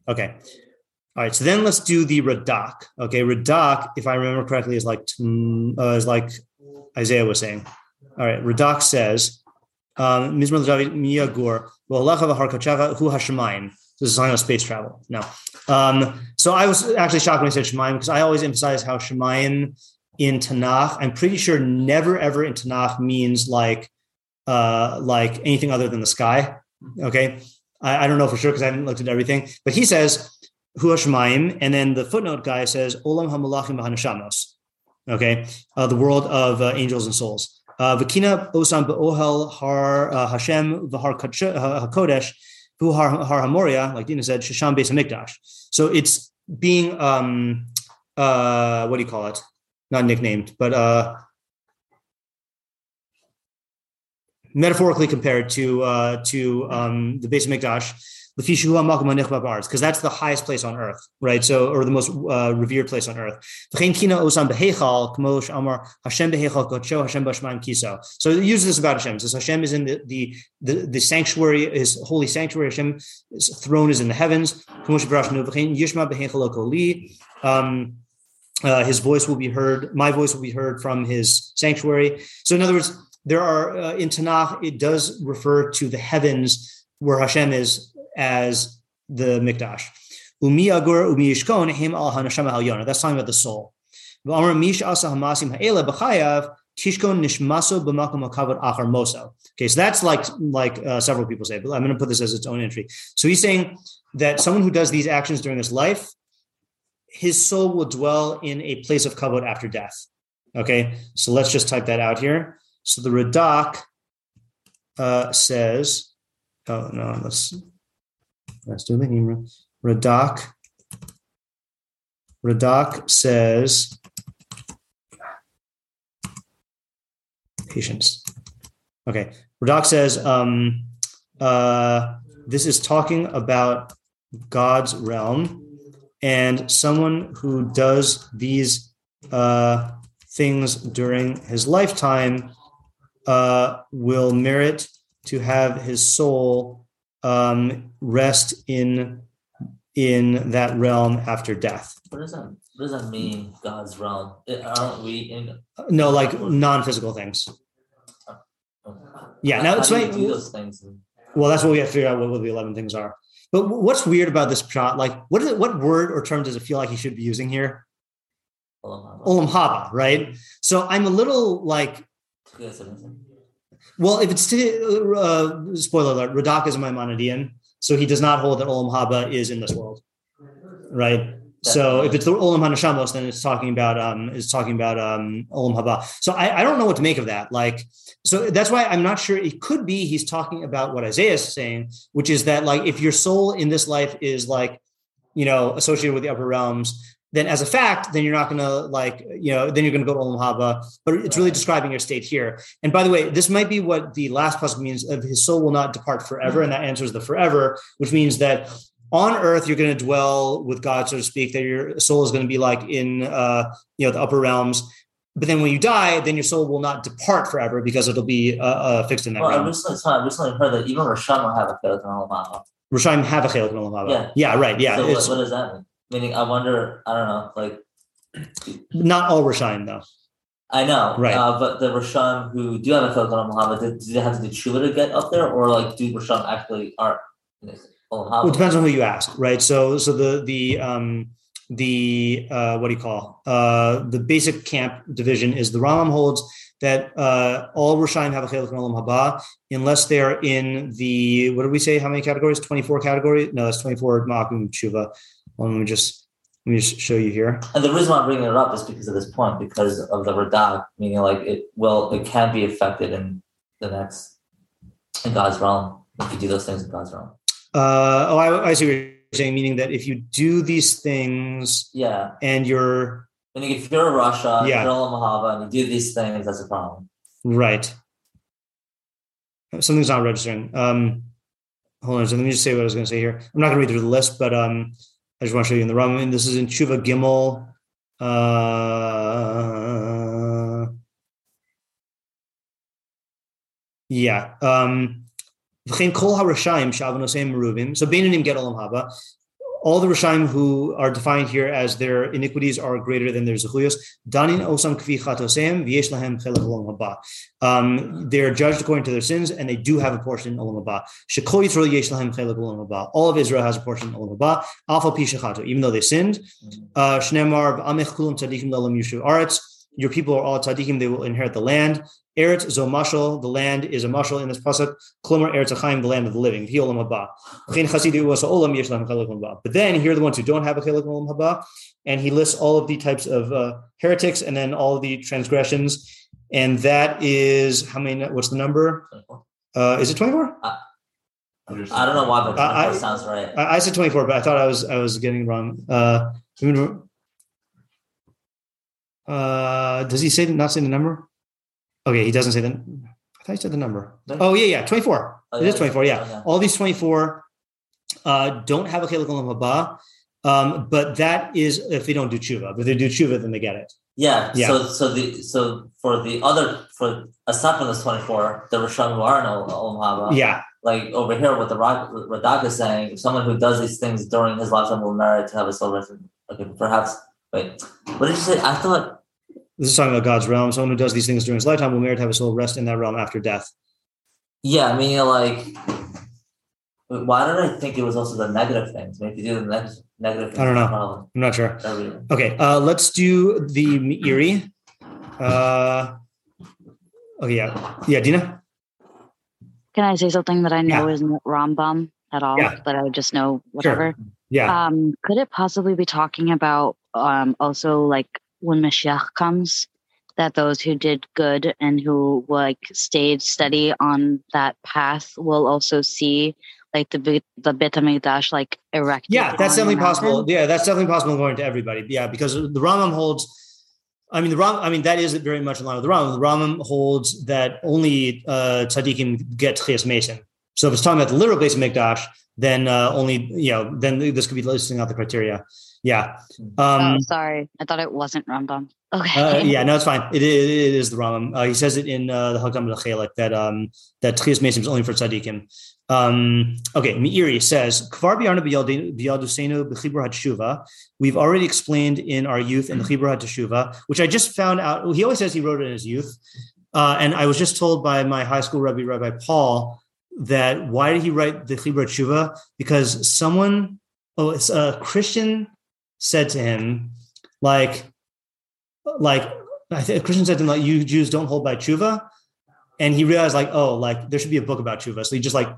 Okay. All right, so then let's do the Radak. Okay, Radak, if I remember correctly, is like mm, uh, is like Isaiah was saying. All right, Radak says, um, David Miyagur, Hashemayim. This is talking about space travel. No. Um, so I was actually shocked when I said Shemayim because I always emphasize how Shemayim in Tanakh, I'm pretty sure never ever in Tanakh means like uh, like anything other than the sky. Okay. I, I don't know for sure because I haven't looked at everything, but he says Hu Hashemaim, and then the footnote guy says Olam Hamalachim. Okay, uh, the world of uh, angels and souls. Uh, Vakina Osam Be'ohel Har uh, Hashem V'Har Kodesh uh, Hakodesh V'Hu Har Hamoria, like Dina said, Shasham Beis Hamikdash. So it's being um uh what do you call it? Not nicknamed, but uh metaphorically compared to uh to um the Beis Hamikdash because that's the highest place on earth, right? So, or the most uh, revered place on earth. So, it uses this about Hashem. It says Hashem is in the, the the the sanctuary, his holy sanctuary. Hashem's throne is in the heavens. Um, uh, his voice will be heard. My voice will be heard from his sanctuary. So, in other words, there are uh, in Tanakh, it does refer to the heavens where Hashem is as the Mikdash. Umi agur umi yishkon him al hanashama al yona. That's talking about the soul. Okay, so that's like like uh, several people say, but I'm going to put this as its own entry. So he's saying that someone who does these actions during his life, his soul will dwell in a place of kavod after death. Okay, so let's just type that out here. So the Radak uh, says, oh no, let's let's do the Hemra. Radak. Radak says, patience. Okay. Radak says, um, uh, this is talking about God's realm, and someone who does these uh, things during his lifetime uh, will merit to have his soul um, rest in in that realm after death. What does that what does that mean? God's realm? Aren't we in? No, like non-physical things. Yeah, How- now how it's do you right. do those things. in- Well, that's what we have to figure out what the eleven things are. But what's weird about this shot? Like, what is it? What word or term does it feel like he should be using here? Olam haba, right? So I'm a little like, Yes, it is. Well, if it's to, uh, spoiler alert, Radak is a Maimonidean, so he does not hold that Olam haba is in this world, right? So if it's the Olam Hanashamos, then it's talking about um it's talking about um Olam Haba. So I, I don't know what to make of that. Like, so that's why I'm not sure. It could be he's talking about what Isaiah is saying, which is that like if your soul in this life is like, you know, associated with the upper realms, then as a fact, then you're not gonna like, you know, then you're gonna go to Olam Haba. But it's really describing your state here. And by the way, this might be what the last pasuk means of his soul will not depart forever, and that answers the forever, which means that on earth you're going to dwell with god so to speak that your soul is going to be like in uh you know the upper realms but then when you die then your soul will not depart forever because it'll be uh, uh fixed in that Well, I realm recently, I recently heard that even Rishon will have a chelik in Olam Haba. Rishayim have a chelik in Olam Haba. Yeah. yeah right yeah So what, what does that mean? Meaning, I wonder. I don't know. Like, not all Rishayim though I know, Right. Uh, but the Rishon who do have a in Olam Haba, do, do they have to do tshuva to get up there, or like do Rishon actually are well, it depends on who you ask right so so the the um the uh what do you call uh the basic camp division is the Rambam holds that uh, all Rishayim have a chelik in Olam Haba unless they're in the what did we say? How many categories? Twenty four categories? No, that's twenty four Ma'akum Tshuva. Well, let me just let me just show you here. And the reason why I'm bringing it up is because of this point, because of the Radak, meaning like it well, it can be affected in the next in God's realm if you do those things in God's realm. Uh, oh, I, I see what you're saying. Meaning that if you do these things Yeah, and you're meaning if you're a Rasha, Yeah. you're a Mahava, and you do these things, that's a problem. right, something's not registering. Um, hold on. So let me just say what I was going to say here. I'm not going to read through the list, but um, I just want to show you in the Rambam. And this is in Tshuva Gimel. Uh, yeah. Um. So beinanim get olam haba. All the Rishayim who are defined here as their iniquities are greater than their zechuyos. Danin osam kvi chatoseim v'yesh lahem chelek olam. Um, they are judged according to their sins, and they do have a portion in olam haba. Shekol Yisrael yesh lahem chelek olam. All of Israel has a portion in olam haba. Alpha pi shechato, even though they sinned. Uh, Shneimar v'amech kulam tzadikim le'olam yushu aretz. Your people are all tzaddikim; they will inherit the land. Eretz zo mashal, the land is a mashal in this pasuk. Klomer Eretz Achaim, the land of the living. Olam haba. V'chein chasidu was olam yesh lahem chelik haba. But then here are the ones who don't have a chelik olam haba, and he lists all of the types of uh, heretics and then all of the transgressions, and that is how many? What's the number? Uh, is it twenty four? I don't know why, but Uh, I- 24 sounds right. I, I said 24, but I thought I was I was getting it wrong. Uh, uh, does he say not say the number? Okay, he doesn't say the. I thought he said the number. Oh yeah, yeah, 24. Oh, it is 24. Yeah, yeah. all these 24 uh, don't have a chelik olam haba, um, but that is if they don't do tshuva. But if they do tshuva, then they get it. Yeah. Yeah. So so the so for the other for aside from this twenty four, the Rishon who are no Olam Haba. Yeah, Like over here, what the Ra- Radak is saying, someone who does these things during his lifetime will merit to have a soul. Okay, perhaps. Wait, what did you say? I thought. This is talking about God's realm. Someone who does these things during his lifetime will merit to have his soul rest in that realm after death. Yeah, I mean, like. Why did I think it was also the negative things? Maybe do the next negative. Things I don't know. Probably. I'm not sure. Okay, uh, let's do the Meiri. Uh, okay, yeah, yeah, Dina. Can I say something that I know Yeah. isn't Rambam at all? Yeah. That I would just know whatever. Yeah, Um, could it possibly be talking about um also like when Mashiach comes, that those who did good and who like stayed steady on that path will also see like the bit the Beit Hamikdash like erected. yeah, that's definitely possible. Yeah, that's definitely possible going to everybody. Yeah, because the Rambam holds. I mean, the Ram. I mean, that is very much in line with the Rambam. The Rambam holds that only uh, tzaddikim get Chias Mesim. So if it's talking about the literal base of Mikdash, then uh, only you know, then this could be listing out the criteria. Yeah. Um, oh, sorry, I thought it wasn't Rambam. Okay. Uh, yeah, no, it's fine. It, is- it is the Rambam. Uh, he says it in uh, the Hakam L'Chelik that um, that Tchias Mesim is only for tzaddikim. Um, okay, Meiri says, "Kvar biyarna biyadusenu b'chibur hatshuva." We've already explained in our youth in the chibur hatshuva, which I just found out. He always says he wrote it in his youth, uh, and I was just told by my high school rabbi, Rabbi Paul, that why did he write the chibur hatshuva? Because someone, oh, it's a Christian, said to him, like like I think a Christian said to him like you Jews don't hold by tshuva, and he realized like oh like there should be a book about tshuva, so he just like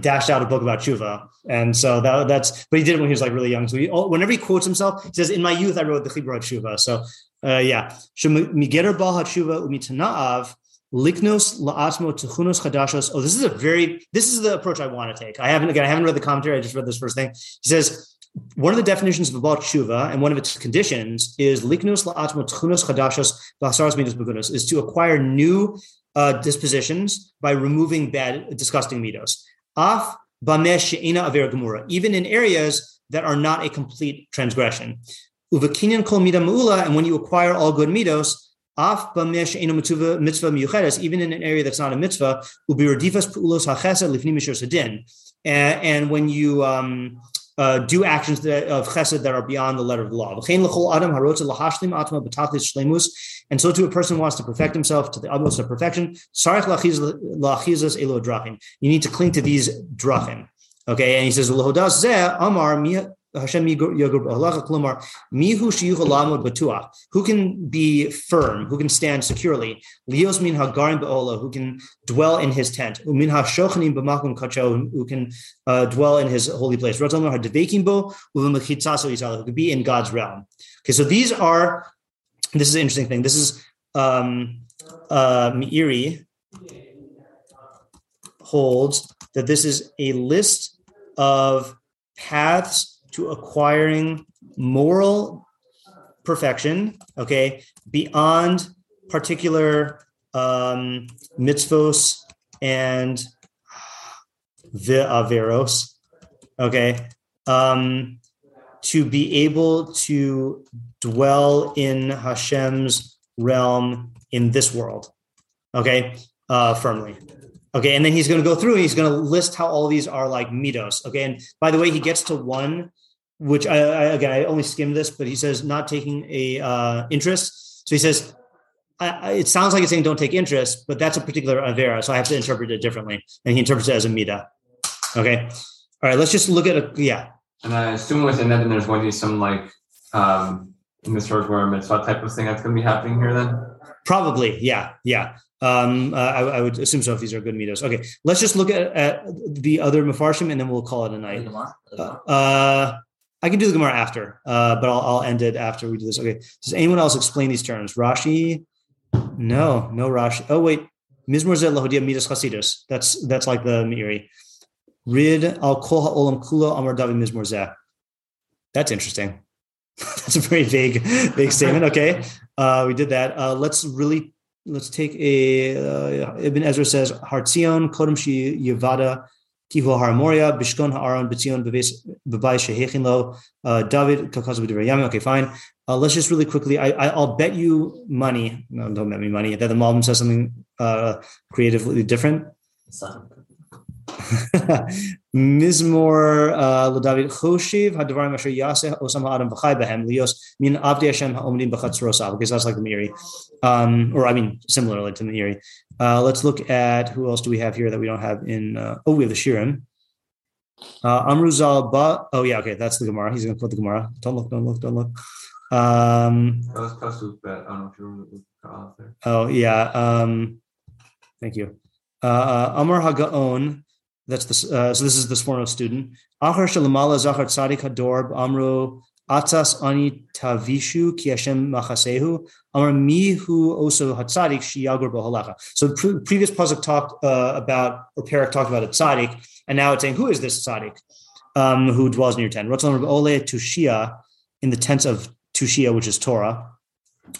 dashed out a book about tshuva, and so that that's but he did it when he was like really young. So he, whenever he quotes himself, he says in my youth I wrote the Chibur tshuva. So uh, yeah, migeter bal tshuva umitanaav. Liknos la'atmo techunos chadashos. Oh, this is a very this is the approach I want to take. I haven't again I haven't read the commentary. I just read this first thing. He says one of the definitions of a Baal Tshuva and one of its conditions is liknos la'atmo tchunos chadashos v'hasaras midos begunos is to acquire new uh, dispositions by removing bad, disgusting midos. Af bamesh she'ena aver gemura, even in areas that are not a complete transgression. Uvakinyan kol mida mu'ula, and when you acquire all good midos, af bamesh she'ena mitzvah mitzvah miyuchedes, even in an area that's not a mitzvah, ubirodifas pu'ulos hachesed lifnim mishur sedin. And when you um, uh, do actions that, of chesed that are beyond the letter of the law. And so too, a person wants to perfect himself to the utmost of perfection. You need to cling to these drachim. Okay, and he says, Hashem yagur b'halacha klomar mihu shiyuch lamod batuach." Who can be firm? Who can stand securely? Lios min hagarim be'ola. Who can dwell in his tent? Umin hashochanim b'makum kacho. Who can uh, dwell in his holy place? Ratzon hadevekim bo uv'mechitzaso yisrael. Who can be in God's realm? Okay, so these are. This is an interesting thing. This is um, uh, Meiri holds that this is a list of paths to acquiring moral perfection, okay, beyond particular um, mitzvos and the averos, okay, um, to be able to dwell in Hashem's realm in this world, okay, uh, firmly. Okay, and then he's going to go through and he's going to list how all these are like midos. Okay, and by the way, he gets to one, which I, I again I only skimmed this, but he says not taking a uh, interest. So he says I, I, it sounds like it's saying don't take interest, but that's a particular avera, so I have to interpret it differently, and he interprets it as a mida. Okay, all right, let's just look at a yeah. And I assume within that, then there's going to be some like um, in the Torah mitzvah type of thing that's going to be happening here. Then Probably, yeah, yeah. Um, uh, I, I would assume so if these are good midos. Okay, let's just look at, at the other mafarshim and then we'll call it a night. Uh, uh, I can do the Gemara after, uh, but I'll, I'll end it after we do this. Okay. Does anyone else explain these terms? Rashi? No, no Rashi. Oh wait, Mizmor Zeh Lahodia Midas Chasidus. That's that's like the Meiri. Rid al kol ha'olam kulo amar David Mizmor Zeh. That's interesting. that's a very vague, vague statement. Okay, uh, we did that. Uh, let's really let's take a uh, Ibn Ezra says Hartzion Kodem Shi Yevada Kihu Haramoria Bishkon Haaron Bitzion Bavai Shehechin Lo uh, David Kakaz Yami. Okay, fine. Uh, let's just really quickly. I, will bet you money. No, don't bet me money. That the Malbim says something uh, creatively different. Mizmor LeDavid Choshiv Hadavarim Asher Yaseh Osam Ha'adam V'chai Behem Lios Min Avdi Hashem Ha'omdim B'chatzrosav because that's like the Meiri, um, or I mean similarly to the Meiri. Uh, let's look at who else do we have here that we don't have in. Uh, oh, we have the Shirim. Uh, Amruzal Ba. Oh yeah, okay, that's the Gemara. He's going to quote the Gemara. Don't look, don't look, don't look. Um, That was Pasuk bet. I don't know if you remember the. Oh yeah. Um, thank you. Uh, uh, Amar Hagaon. That's the uh, so this is this form of student. Achar shalamala zachar tzadik hador amru atas ani tavishu ki Hashem machasehu amar mihu oso hatzadik shiyagur bohalacha. So pre- previous pasuk talked uh, about or Perek talked about a and now it's saying who is this tzadik um, who dwells in your tent? Ratzon ole tushia in the tents of tushia, which is Torah,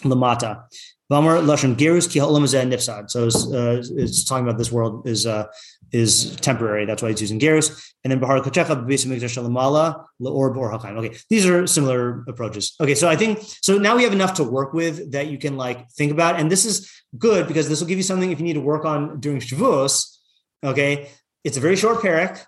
lamata. Vamar lashon gerus ki ha'olam nifsad. So it's, uh, it's talking about this world is uh, is temporary. That's why it's using gerus. And then bahar kachecha shalamala leor or hakaim. Okay, these are similar approaches. Okay, so I think so. Now we have enough to work with that you can like think about, and this is good because this will give you something if you need to work on during Shavuos. Okay, it's a very short perek.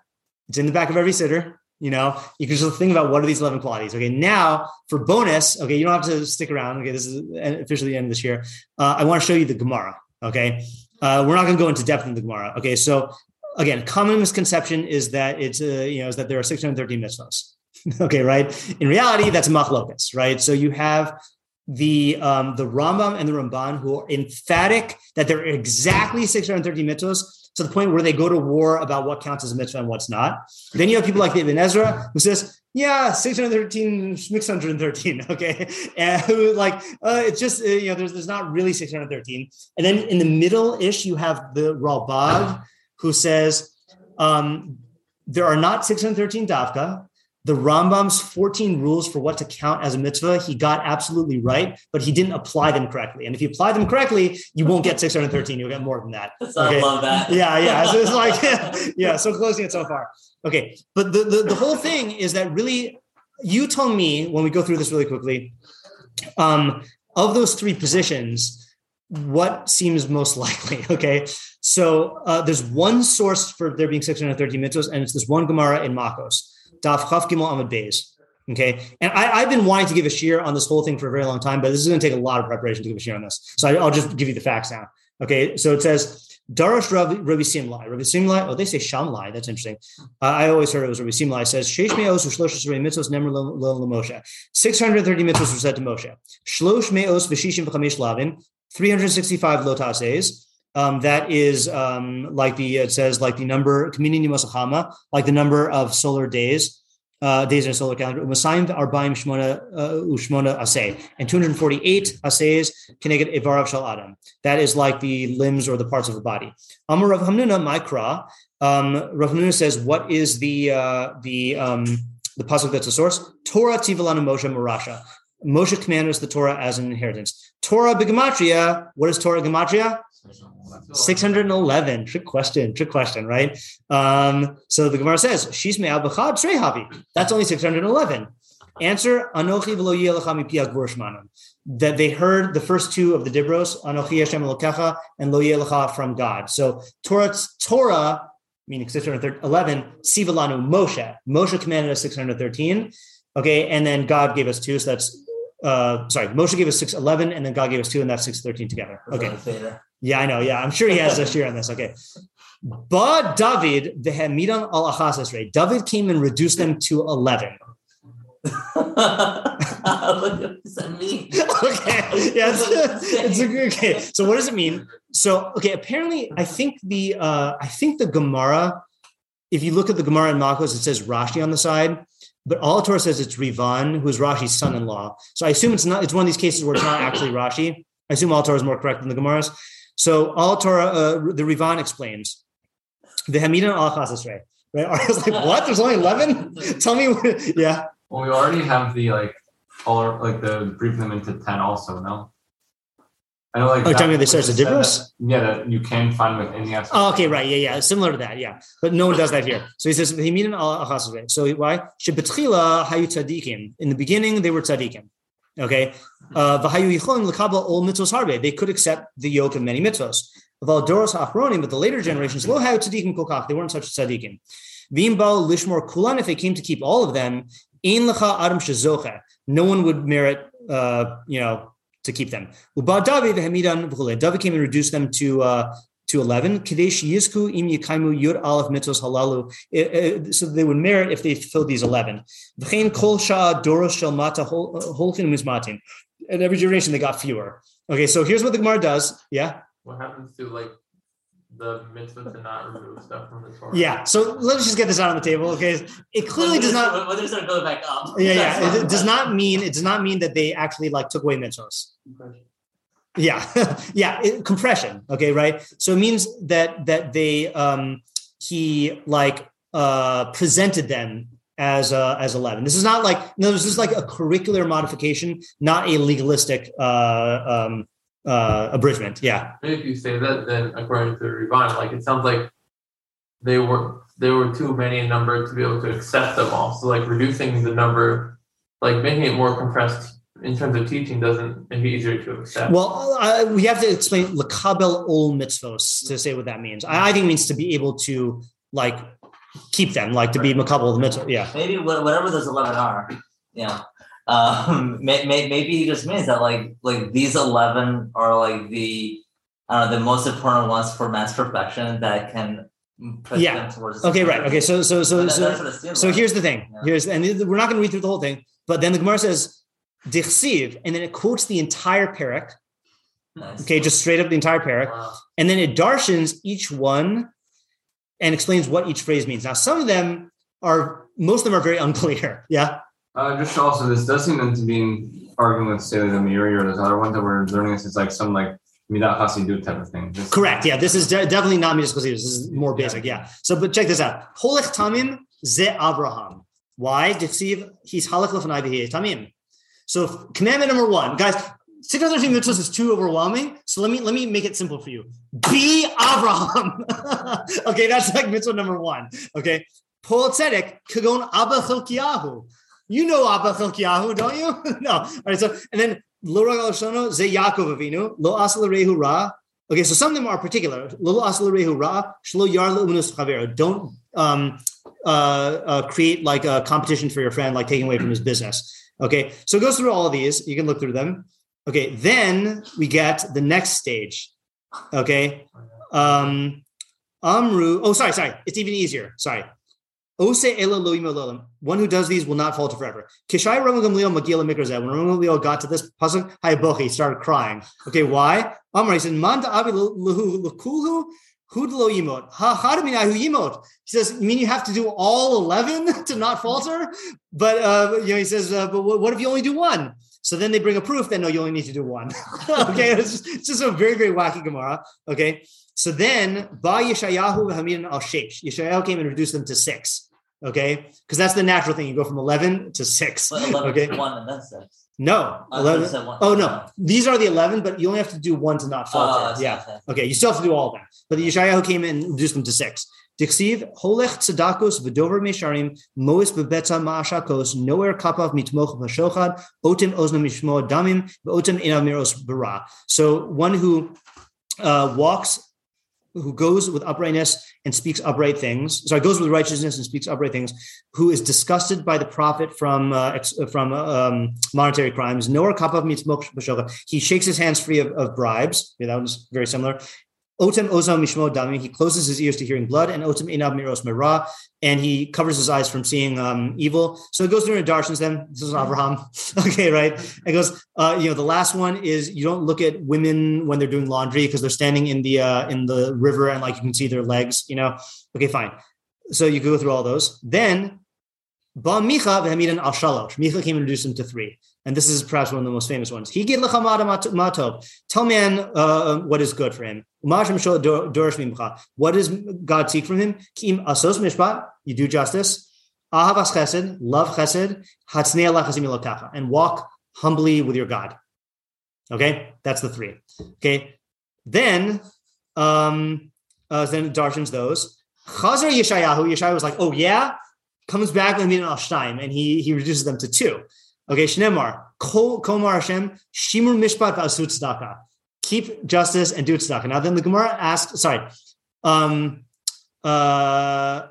It's in the back of every siddur you know you can just think about what are these 11 qualities okay now for bonus okay you don't have to stick around okay this is officially the end of this year uh, i want to show you the gemara okay uh, we're not going to go into depth in the gemara okay so again common misconception is that it's uh, you know is that there are 613 mitzvahs okay right in reality that's machlokas right so you have the um, the Rambam and the Ramban who are emphatic that there are exactly 613 mitzvahs to the point where they go to war about what counts as a mitzvah and what's not. Then you have people like the Ibn Ezra who says, yeah, 613, 613, okay? And who like, uh, it's just, uh, you know, there's, there's not really 613. And then in the middle-ish, you have the Ralbag who says, um, there are not 613 dafka. the Rambam's 14 rules for what to count as a mitzvah, he got absolutely right, but he didn't apply them correctly. And if you apply them correctly, you won't get 613. You'll get more than that. So I love that. Yeah, yeah. So it's like, yeah, so closing it so far. Okay. But the, the, the whole thing is that really, you tell me when we go through this really quickly, um, of those three positions, what seems most likely? Okay. So uh, there's one source for there being 613 mitzvahs, and it's this one Gemara in Makos. Daf Chaf Gimel Amud Beis. Okay, and I, have been wanting to give a shiur on this whole thing for a very long time, but this is going to take a lot of preparation to give a shiur on this. So I, will just give you the facts now. Okay, so it says Darash Ravi, Ravi Simlai. Ravi Simlai. Oh, they say Shamlai. That's interesting. Uh, I always heard it was Ravi Simlai. Says Sheish Meos Shlosh mitzvos Nemer Lo Moshe. Six hundred thirty mitzvos were said to Moshe. Shlosh Meos V'Shishim V'Chamesh Lavin. Three hundred sixty-five lotases. Um, that is um, like the it says like the number community masachama, like the number of solar days uh, days in a solar calendar. Umasayim arbaim shmona uh, ushmona asay, and 248 assays connected evarav shal adam. That is like the limbs or the parts of the body. Amar Rav Hamnuna Mikra. Um, Rav Hamnuna says, what is the uh, the um, the pasuk that's the source? Torah tivalanu Moshe Marasha. Moshe commanded us the Torah as an inheritance. Torah begematria. What is Torah gematria? 611. Trick question, trick question, right? Um, so the Gemara says, She's me'al b'chad havi. That's only 611. Answer, Anochi v'lo piak That they heard the first two of the Dibros, Anochi Hashem Elokecha and Lo Yelecha from God. So Torah, Torah, meaning 611, Sivalanu Moshe. Moshe commanded us 613. Okay, and then God gave us two, so that's uh sorry, Moshe gave us 611, and then God gave us two, and that's 613 together. Okay. Yeah, I know. Yeah, I'm sure he has a shiur on this. Okay. But David, the Hamidan al Achas David came and reduced them to 11. what does that mean? okay. Yeah, it's, it's a good okay. So what does it mean? So okay, apparently I think the uh I think the Gemara, if you look at the Gemara in Makos, it says Rashi on the side, but AlHaTorah says it's Rivan, who's Rashi's son-in-law. So I assume it's not it's one of these cases where it's not actually Rashi. I assume AlHaTorah is more correct than the Gemara's. So AlHaTorah, uh, the Rivan explains the Hamidan al Chasasre. Right? I was like, what? There's only 11? Tell me, what, yeah. Well, we already have the like all like the briefing them into ten also, no? I know like Oh, you're telling me that- they start which to is said Dibros? that- Yeah, that you can find within the Asr. Oh, okay, right. Yeah, yeah. Similar to that. Yeah. But no one does that here. So he says, "V'himinan al achasre." So why? Shebetchila hayu tzadikim. In the beginning, they were tzadikim. Okay. Uh, V'hayu yicholim l'kabel ol mitzvos harbe. They could accept the yoke of many mitzvos. V'al doros achronim, but the later generations, lo hayu tzadikim kolkach. They weren't such tzadikim. V'im ba'al lishmor kulan. If they came to keep all of them, ein lecha adam shezoche. No one would merit, uh, you know, to keep them. David came and reduced them to uh, to eleven. Kadesh yizku im yikaimu yud aleph mitzvos halalu. So they would merit if they fulfilled these eleven. V'chein kol sha'a doros shel mata hol- holchin mizmatin. In every generation, they got fewer. Okay, so here's what the Gemara does. Yeah, What happens to like the mitzvah to not remove stuff from the Torah? yeah. So let's just get this out on the table. Okay, it clearly does not. Whether it's going back up. Yeah, yeah. It does not mean it does not mean that they actually like took away mitzvos. Yeah, yeah, it- compression. Okay, right. So it means that that they um he like uh presented them as uh as eleven. This is not like no, this is like a curricular modification, not a legalistic uh um uh abridgment. Yeah, Maybe if you say that, then according to the Rivan, like it sounds like they were they were too many in number to be able to accept them all. So like reducing the number, like making it more compressed in terms of teaching doesn't make it easier to accept. Well, uh, we have to explain lakabel ol mitzvos to say what that means. I, I think it means to be able to like keep them, like to be makabel the mitzvah. Yeah. maybe whatever those 11 are you know um may, may, maybe it just means that like like these 11 are like the uh the most important ones for mass perfection that can Yeah. them towards Okay. Right. Okay. So so so That- so that's what it seems so like. here's the thing. Yeah. Here's and we're not going to read through the whole thing, but then the Gemara says dichsiv, and then it quotes the entire perek. Nice. Okay, just straight up the entire perek, Wow. and then it darshans each one and explains what each phrase means. Now, some of them are most of them are very unclear. Yeah. Uh, just also, this does seem to be in arguing with, say, the Meiri or those other ones that we're learning. This it's like some like midat hasidu type of thing. This- Correct. Yeah, this is de- definitely not midas This is more basic. Yeah. So, but check this out. Holech tamim ze Abraham. Why? Dichsiv he's halach lefanai tamim. So, commandment number one, guys. 613 mitzvahs is too overwhelming. So let me let me make it simple for you. Be Abraham. okay, that's like mitzvah number one. Okay. Pol tzedek kagon Abba Chilkiyahu. You know Abba Chilkiyahu, don't you? no. All right. So and then lo ragal shono ze Yaakov Avinu lo asal rehu ra. Okay, so some of them are particular. Lo asal rehu ra shlo yar le'unus chavero. Don't um, uh, uh, create like a competition for your friend, like taking away from his business. Okay, so it goes through all of these. You can look through them. Okay, then we get the next stage. Okay, um, Amru. Oh, sorry, sorry. It's even easier. Sorry. Ose ela loim. One who does these will not falter forever. Kishai Rabban Gamliel Magila Mikrazeh. When Rabban Gamliel got to this pasuk, Hayabochi, he started crying. Okay, why? Amar, he said, Man avi lahu lakulhu hud lo yimot. Ha chadaminahu yimot. He says, you mean you have to do all 11 to not falter? But, uh, you know, he says, uh, but what if you only do one? So then they bring a proof that no, you only need to do one. okay, it's just, it's just a very, very wacky Gemara. Okay, so then Ba Yeshayahu Hamidin al Sheish. Yeshayahu came and reduced them to six. Okay, because that's the natural thing. You go from 11 to six. But 11 Okay, to 1 and then 6. no, I 11. thought you one- Oh no, these are the 11, but you only have to do one to not Oh, falter. I yeah. I. Okay, you still have to do all them. But the Yeshayahu came in and reduced them to six. Dixiv, holech tzedakos v'dover mesharim, mois bebeta ma'ashakos, nowhere kapav mitmoch v'shochad, otim ozna mishmo damim, v'otim inav miros bara. So one who uh, walks, who goes with uprightness and speaks upright things, sorry, goes with righteousness and speaks upright things, who is disgusted by the profit from uh, ex, from um, monetary crimes, nowhere kapav v'shochad. He shakes his hands free of, of bribes. Yeah, that was very similar Otem ozam mishmo dami. He closes his ears to hearing blood, and otem inab miros mera, and he covers his eyes from seeing um, evil. So it goes through and darshans Then This is Abraham. okay, right? It goes. Uh, you know, the last one is you don't look at women when they're doing laundry because they're standing in the uh, in the river and like you can see their legs. You know. Okay, fine. So you go through all those. Then Ba Micha v'hamidan al. Micha came and introduced him to three. And this is perhaps one of the most famous ones. He gid matov. Tell man uh, what is good for him. What does God seek from him? Kim asos mishpat. You do justice. Ahavas chesed. Love chesed. Hatznei And walk humbly with your God. Okay, that's the three. Okay, then um, uh, then darshans those. Chazar Yeshayahu. Yeshayahu was like, oh yeah, comes back with al shtaim, and he he reduces them to two. Okay, Shnemar, Kol Komar Hashem, Shimur Mishpat V'asut Tzedakah. Keep justice and do tzedakah. Now then the Gemara asked, sorry, um, uh,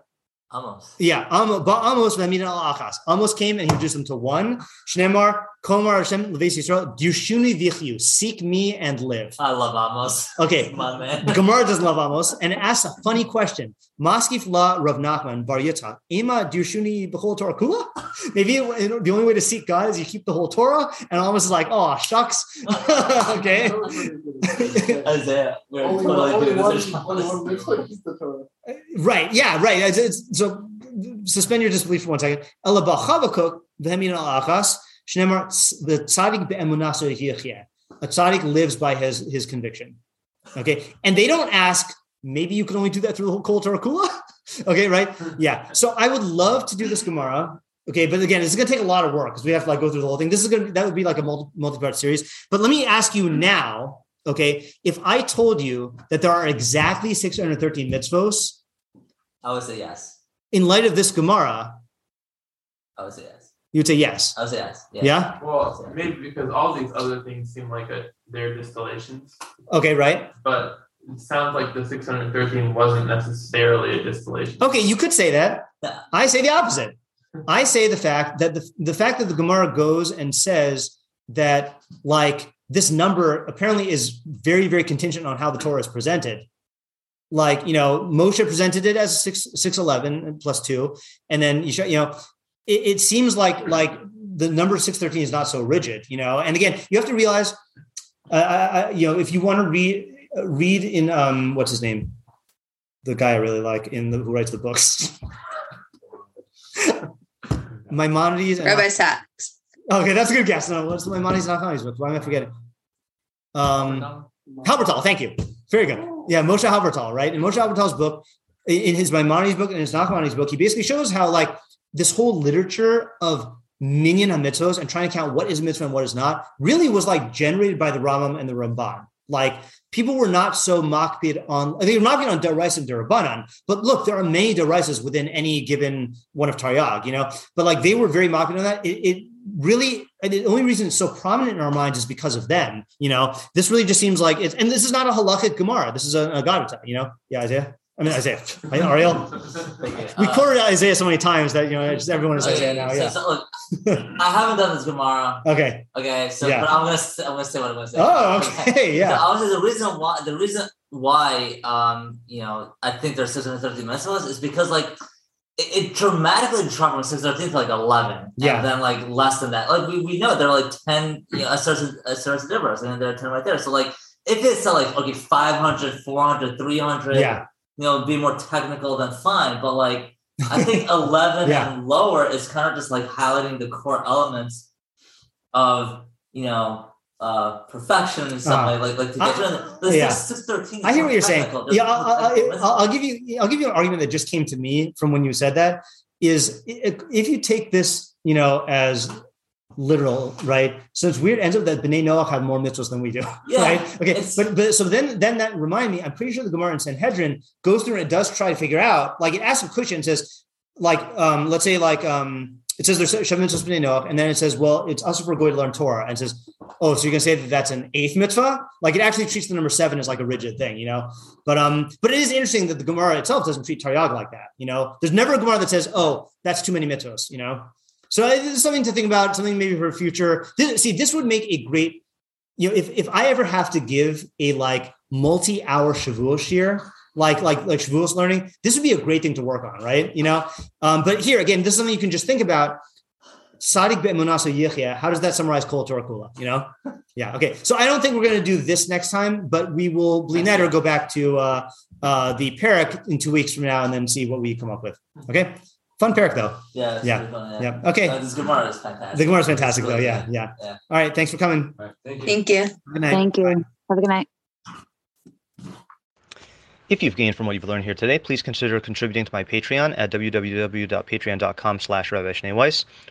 Amos. yeah, Amos, but Amos v'amin al achas. Amos came and he reduced them to one. Shnemar, Komar Hashem, Levis Yisrael, Dushuni vichyu, seek me and live. I love Amos. Okay, Come on, man. the Gemara doesn't love Amos and it asks a funny question. Maskif la Rav Nachman Bar Yitzhak. Ema dushuni b'chol Torah kula? Maybe it- the only way to seek God is you keep the whole Torah. And Amos is like, oh shucks. okay. Isaiah. We're Only, totally only one, this. only one the Torah. Right. Yeah. Right. It's, it's- so suspend your disbelief for one second. The tzaddik be'emunaso yichyeh. A tzaddik lives by his his conviction. Okay, and they don't ask. Maybe you can only do that through the whole Kol Torah Kula. okay, right? Yeah. So I would love to do this Gemara. Okay, but again, it's going to take a lot of work because we have to like go through the whole thing. This is going to that would be like a multi multi-part series. But let me ask you now. Okay, if I told you that there are exactly 613 mitzvos I would say yes. in light of this Gemara, I would say yes. you would say yes. I would say yes. Yeah. Yeah. Well, maybe because all these other things seem like a, they're distillations, Okay. Right. but it sounds like the 613 wasn't necessarily a distillation. Okay. You could say that. Yeah. I say the opposite. I say the fact that the, the fact that the Gemara goes and says that like this number apparently is very, very contingent on how the Torah is presented. Like, you know, Moshe presented it as six, 611 plus two. And then you show, you know, it, it seems like, like the number 613 is not so rigid, you know? And again, you have to realize, uh, I, you know, if you want to read, read in, um, what's his name? The guy I really like in the, who writes the books. Maimonides. Rabbi Sachs. Okay, that's a good guess. No, what's Maimonides and Nachmanides book? Why am I forgetting? Um, Halbertal, thank you. Very good. Yeah, Moshe Halbertal, right? In Moshe Halbertal's book, in his Maimonides book and his Nachmanides book, he basically shows how like this whole literature of minyan mitzvos and trying to count what is mitzvah and what is not really was like generated by the Rambam and the Ramban. Like people were not so makpid on they were makpid on deraisa and derabanan. But look, there are many deraisas within any given one of Taryag, you know. But like they were very makpid on that. It, it really the only reason it's so prominent in our minds is because of them. You know, this really just seems like it's and this is not a halachic Gemara. This is a, a Gadata, you know. Yeah, Isaiah. I mean Isaiah. Ariel. We quoted Isaiah so many times that you know just everyone is okay, Isaiah now. Yeah. so, look, I haven't done this Gemara. Okay. Okay, so Yeah. but I'm gonna say, I'm gonna say what I'm gonna say. Oh, okay. So Yeah. obviously the reason why the reason why um you know I think there's 630 mitzvahs is because like it, it dramatically dropped from 613 to like 11 Yeah. and then like less than that like we, we know there are like 10 you know a certain a certain difference and then there are 10 right there so like if it's like okay 500 400 300 Yeah. you know be more technical than fine but like I think 11 Yeah. and lower is kind of just like highlighting the core elements of you know uh perfection in some Uh-huh. way like like to get the, the yeah. 613 is I hear what you're saying. Yeah, I'll, I'll, I'll, give you. I'll give you an argument that just came to me from when you said that. Is if you take this, you know, as literal, right? So it's weird. Ends up that Bnei Noach have more mitzvahs than we do, Yeah, right? Okay, but but so then then that remind me. I'm pretty sure the Gemara in Sanhedrin goes through and it does try to figure out. Like it asks a question and says, like, um, let's say like um, it says there's seven mitzvahs Bnei Noach, and then it says, well, it's also for going to learn Torah, and says, oh, so you're gonna say that that's an eighth mitzvah? Like it actually treats the number seven as like a rigid thing, you know? But um, but it is interesting that the Gemara itself doesn't treat Taryag like that. You know, there's never a Gemara that says, "Oh, that's too many mitzvahs." You know, so it is something to think about, something maybe for future. This, see, this would make a great, you know, if if I ever have to give a like multi-hour Shavuot shiur, like like like Shavuos learning, this would be a great thing to work on, right? You know, um, but here again, this is something you can just think about. Sadik bet Munasa Yichya, how does that summarize Kol Torah Kula? You know? Yeah, okay. So I don't think we're going to do this next time, but we will, Blinette, or go back to uh, uh, the Perek in two weeks from now and then see what we come up with. Okay? Fun Perek, though. Yeah. it's Yeah. really fun, Yeah. Okay. Uh, this Gemara is fantastic. The Gemara is It's fantastic, though. Yeah, yeah. Yeah. All right. Thanks for coming. All right, thank you. Thank you. Good night. Thank you. Have a good night. If you've gained from what you've learned here today, please consider contributing to my Patreon at www.patreon.com slash.